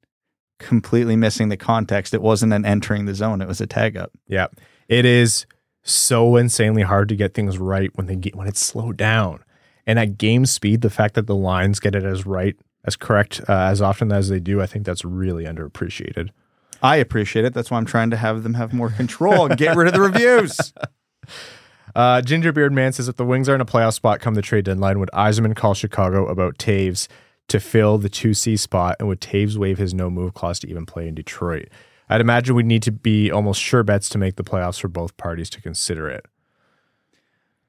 completely missing the context. It wasn't an entering the zone, it was a tag up. Yeah. It is so insanely hard to get things right when they get when it's slowed down. And at game speed, the fact that the lines get it as right as correct uh, as often as they do, I think that's really underappreciated. I appreciate it. That's why I'm trying to have them have more control get rid of the reviews. Uh, Gingerbeard Man says if the Wings are in a playoff spot come the trade deadline, would Yzerman call Chicago about Toews to fill the 2C spot? And would Toews waive his no move clause to even play in Detroit? I'd imagine we'd need to be almost sure bets to make the playoffs for both parties to consider it.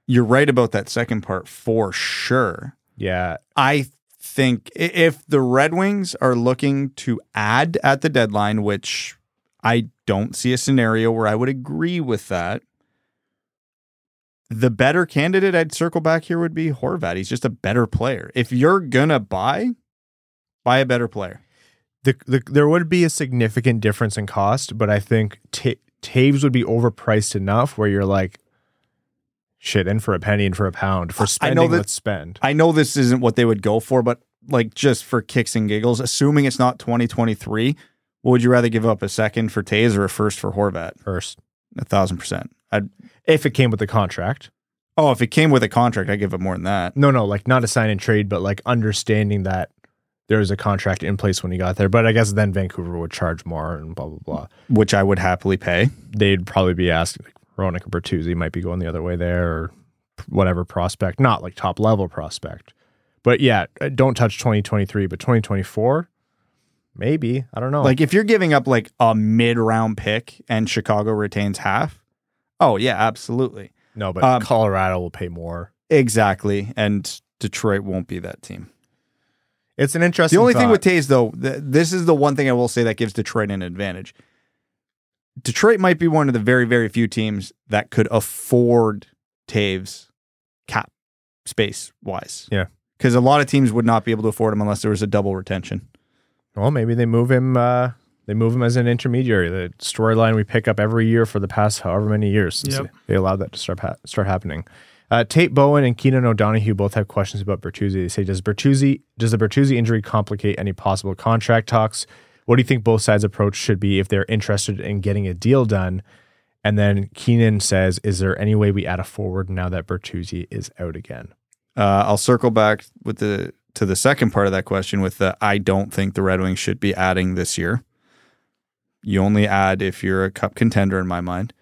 You're right about that second part for sure. Yeah. I think if the Red Wings are looking to add at the deadline, which I don't see a scenario where I would agree with that, the better candidate I'd circle back here would be Horvat. He's just a better player. If you're gonna buy, buy a better player. the, the there would be a significant difference in cost, but I think Ta Toews would be overpriced enough where you're like, shit, in for a penny and for a pound for I know spending. that- let's spend. I know this isn't what they would go for, but like just for kicks and giggles, assuming it's not 2023, what would you rather give up a second for Toews or a first for Horvat? First, A thousand percent. I'd if it came with a contract. oh, if it came with a contract, I'd give it more than that. No, no, like not a sign and trade, but like understanding that there was a contract in place when he got there. But I guess then Vancouver would charge more and blah blah blah. Which I would happily pay. They'd probably be asking like Veronica Bertuzzi might be going the other way there or whatever prospect, not like top level prospect. But yeah, uh, don't touch 2023, but 2024, maybe. I don't know. Like if you're giving up like a mid round pick and Chicago retains half, oh yeah, absolutely. no, but um, Colorado will pay more. Exactly. And Detroit won't be that team. It's an interesting. The only thing with Toews, though, th- this is the one thing I will say that gives Detroit an advantage. Detroit might be one of the very, very few teams that could afford Toews cap space wise. Yeah. Because a lot of teams would not be able to afford him unless there was a double retention. Well, maybe they move him. Uh, they move him as an intermediary. The storyline we pick up every year for the past however many years. since Yep. They allowed that to start ha- start happening. Uh, Tate Bowen and Keenan O'Donohue both have questions about Bertuzzi. They say, "Does Bertuzzi does the Bertuzzi injury complicate any possible contract talks? What do you think both sides' approach should be if they're interested in getting a deal done?" And then Keenan says, "Is there any way we add a forward now that Bertuzzi is out again?" Uh, I'll circle back with the to the second part of that question with the I don't think the Red Wings should be adding this year. You only add if you're a cup contender in my mind.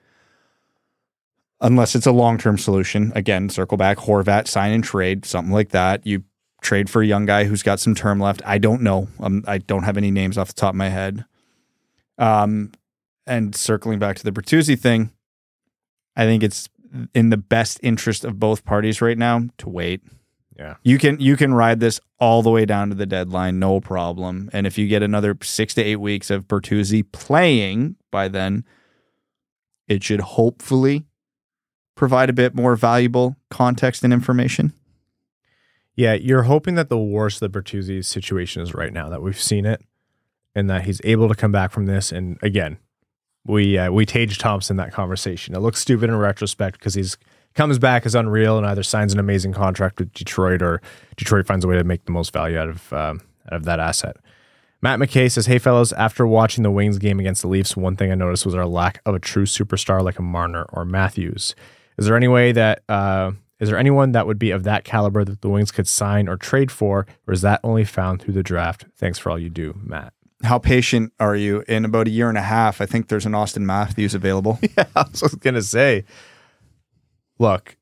Unless it's a long-term solution. Again, circle back, Horvat, sign and trade, something like that. You trade for a young guy who's got some term left. I don't know. Um, I don't have any names off the top of my head. Um, and circling back to the Bertuzzi thing, I think it's in the best interest of both parties right now to wait. Yeah. You can you can ride this all the way down to the deadline, no problem. And if you get another six to eight weeks of Bertuzzi playing by then, it should hopefully provide a bit more valuable context and information. Yeah, you're hoping that the worst of the Bertuzzi situation is right now, that we've seen it, and that he's able to come back from this. And again, we uh, we Tage Thompson that conversation. It looks stupid in retrospect because he's comes back as unreal and either signs an amazing contract with Detroit or Detroit finds a way to make the most value out of um, out of that asset. Matt McKay says, "Hey fellas, after watching the Wings game against the Leafs, one thing I noticed was our lack of a true superstar like a Marner or Matthews. Is there any way that uh, is there anyone that would be of that caliber that the Wings could sign or trade for, or is that only found through the draft? Thanks for all you do, Matt." How patient are you? In about a year and a half, I think there's an Auston Matthews available. Yeah, I was gonna say. Look,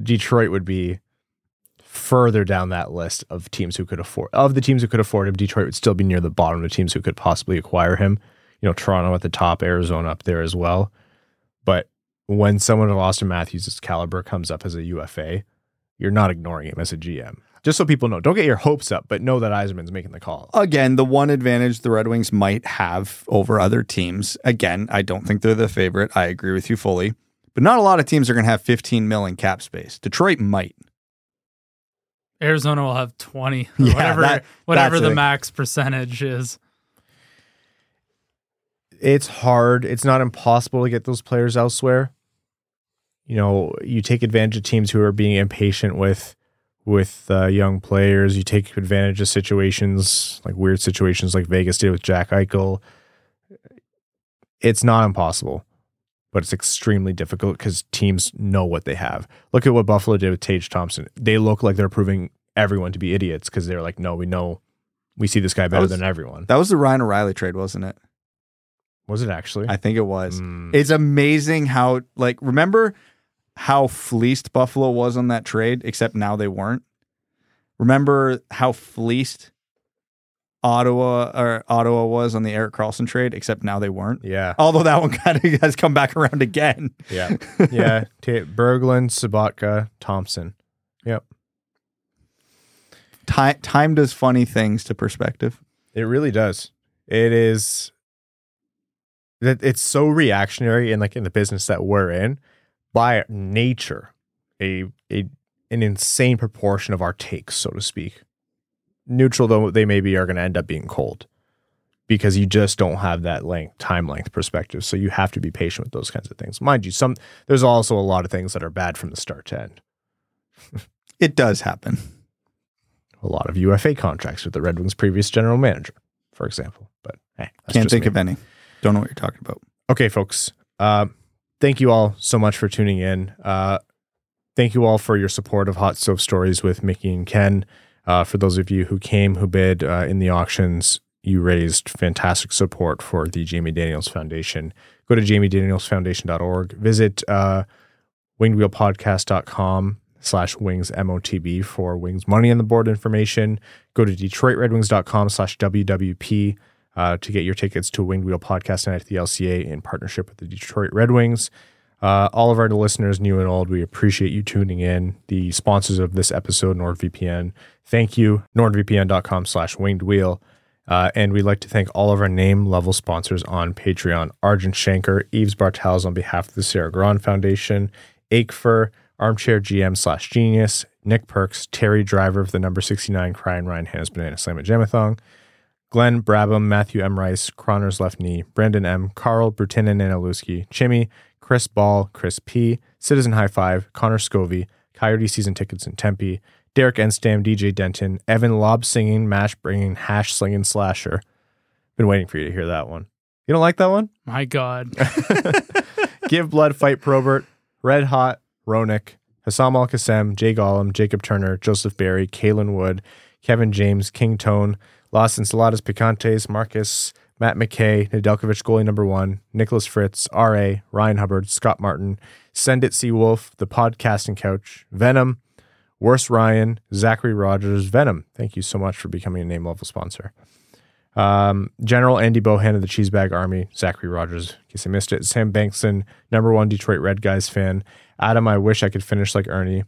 Detroit would be further down that list of teams who could afford of the teams who could afford him. Detroit would still be near the bottom of teams who could possibly acquire him. You know, Toronto at the top, Arizona up there as well. But when someone of Auston Matthews' caliber comes up as a UFA, you're not ignoring him as a GM. Just so people know, don't get your hopes up, but know that Yzerman's making the call. Again, the one advantage the Red Wings might have over other teams. Again, I don't think they're the favorite. I agree with you fully. But not a lot of teams are going to have 15 mil in cap space. Detroit might. Arizona will have 20, Yeah, whatever, that- whatever the a- max percentage is. it's hard. It's not impossible to get those players elsewhere. You know, you take advantage of teams who are being impatient with with uh, young players. You take advantage of situations like weird situations like Vegas did with Jack Eichel. It's not impossible, but it's extremely difficult because teams know what they have. Look at what Buffalo did with Tage Thompson. They look like they're proving everyone to be idiots because they're like, no, we know, we see this guy better was- than everyone. That was the Ryan O'Reilly trade, wasn't it? Was it actually? I think it was. Mm. It's amazing how, like, remember how fleeced Buffalo was on that trade, except now they weren't? Remember how fleeced Ottawa or Ottawa was on the Erik Karlsson trade, except now they weren't? yeah. Although that one kind of has come back around again. Yeah. Yeah. T- Berglund, Sobotka, Thompson. Yep. Time, time does funny things to perspective. It really does. It is that it's so reactionary and like in the business that we're in by nature, a a an insane proportion of our takes, so to speak. Neutral though they maybe are going to end up being cold because you just don't have that length time length perspective. So you have to be patient with those kinds of things. Mind you, some there's also a lot of things that are bad from the start to end. It does happen. a lot of UFA contracts with the Red Wings' previous general manager, for example. But hey, that's Can't think me. of any. Don't know what you're talking about. Okay, folks. Uh, thank you all so much for tuning in. Uh, thank you all for your support of Hot Stove Stories with Mickey and Ken. Uh, for those of you who came, who bid uh, in the auctions, you raised fantastic support for the Jamie Daniels Foundation. Go to jamiedanielsfoundation.org. Visit uh, wingedwheelpodcast.com slash wings MOTB for wings money on the board information. Go to detroitredwings.com slash WWP uh, to get your tickets to Winged Wheel Podcast Night at the LCA in partnership with the Detroit Red Wings. Uh, all of our listeners, new and old, we appreciate you tuning in. The sponsors of this episode, NordVPN, thank you. NordVPN.com slash winged wheel. Uh, and we'd like to thank all of our name level sponsors on Patreon Argent Shanker, Eves Bartels on behalf of the Sarah Grand Foundation, Akefer, Armchair GM slash Genius, Nick Perks, Terry Driver of the number 69 Crying Ryan Hannah's Banana Slam at Jamathon, Glenn Brabham, Matthew M. Rice, Croner's Left Knee, Brandon M., Carl Brutinen and Aluski, Chimmy, Chris Ball, Chris P., Citizen High Five, Connor Scovey, Coyote Season Tickets in Tempe, Derek Enstam, DJ Denton, Evan Lob Singing, Mash Bringing, Hash Slinging Slasher. Been waiting for you to hear that one. You don't like that one? My God. Give Blood, Fight Probert, Red Hot, Ronick, Hassam Al Qassem, Jay Gollum, Jacob Turner, Joseph Barry, Kalen Wood, Kevin James, King Tone, Los Enchiladas Picantes, Marcus, Matt McKay, Nedeljkovic goalie number one, Nicholas Fritz, R.A., Ryan Hubbard, Scott Martin, Send It Seawolf, The Podcasting Couch, Venom, Worst Ryan, Zachary Rogers, Venom. Thank you so much for becoming a name level sponsor. Um, General Andy Bohan of the Cheesebag Army, Zachary Rogers, in case I missed it, Sam Bankson, number one Detroit Red Guys fan, Adam, I wish I could finish like Erne,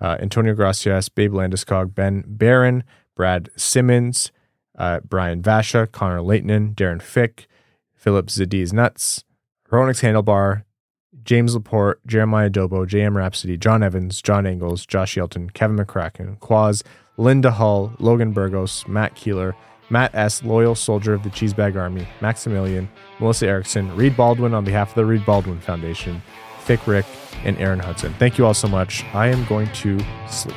uh, Antonio Gracias, Babe Landeskog, Ben Barron, Brad Simmons, uh, Brian Vasha, Connor Leighton, Darren Fick, Philip Zadiz Nuts, Ronix Handlebar, James Laporte, Jeremiah Dobo, JM Rhapsody, John Evans, John Engels, Josh Yelton, Kevin McCracken, Quaz, Linda Hull, Logan Burgos, Matt Keeler, Matt S., Loyal Soldier of the Cheesebag Army, Maximilian, Melissa Erickson, Reed Baldwin on behalf of the Reed Baldwin Foundation, Thick Rick, and Aaron Hudson. Thank you all so much. I am going to sleep.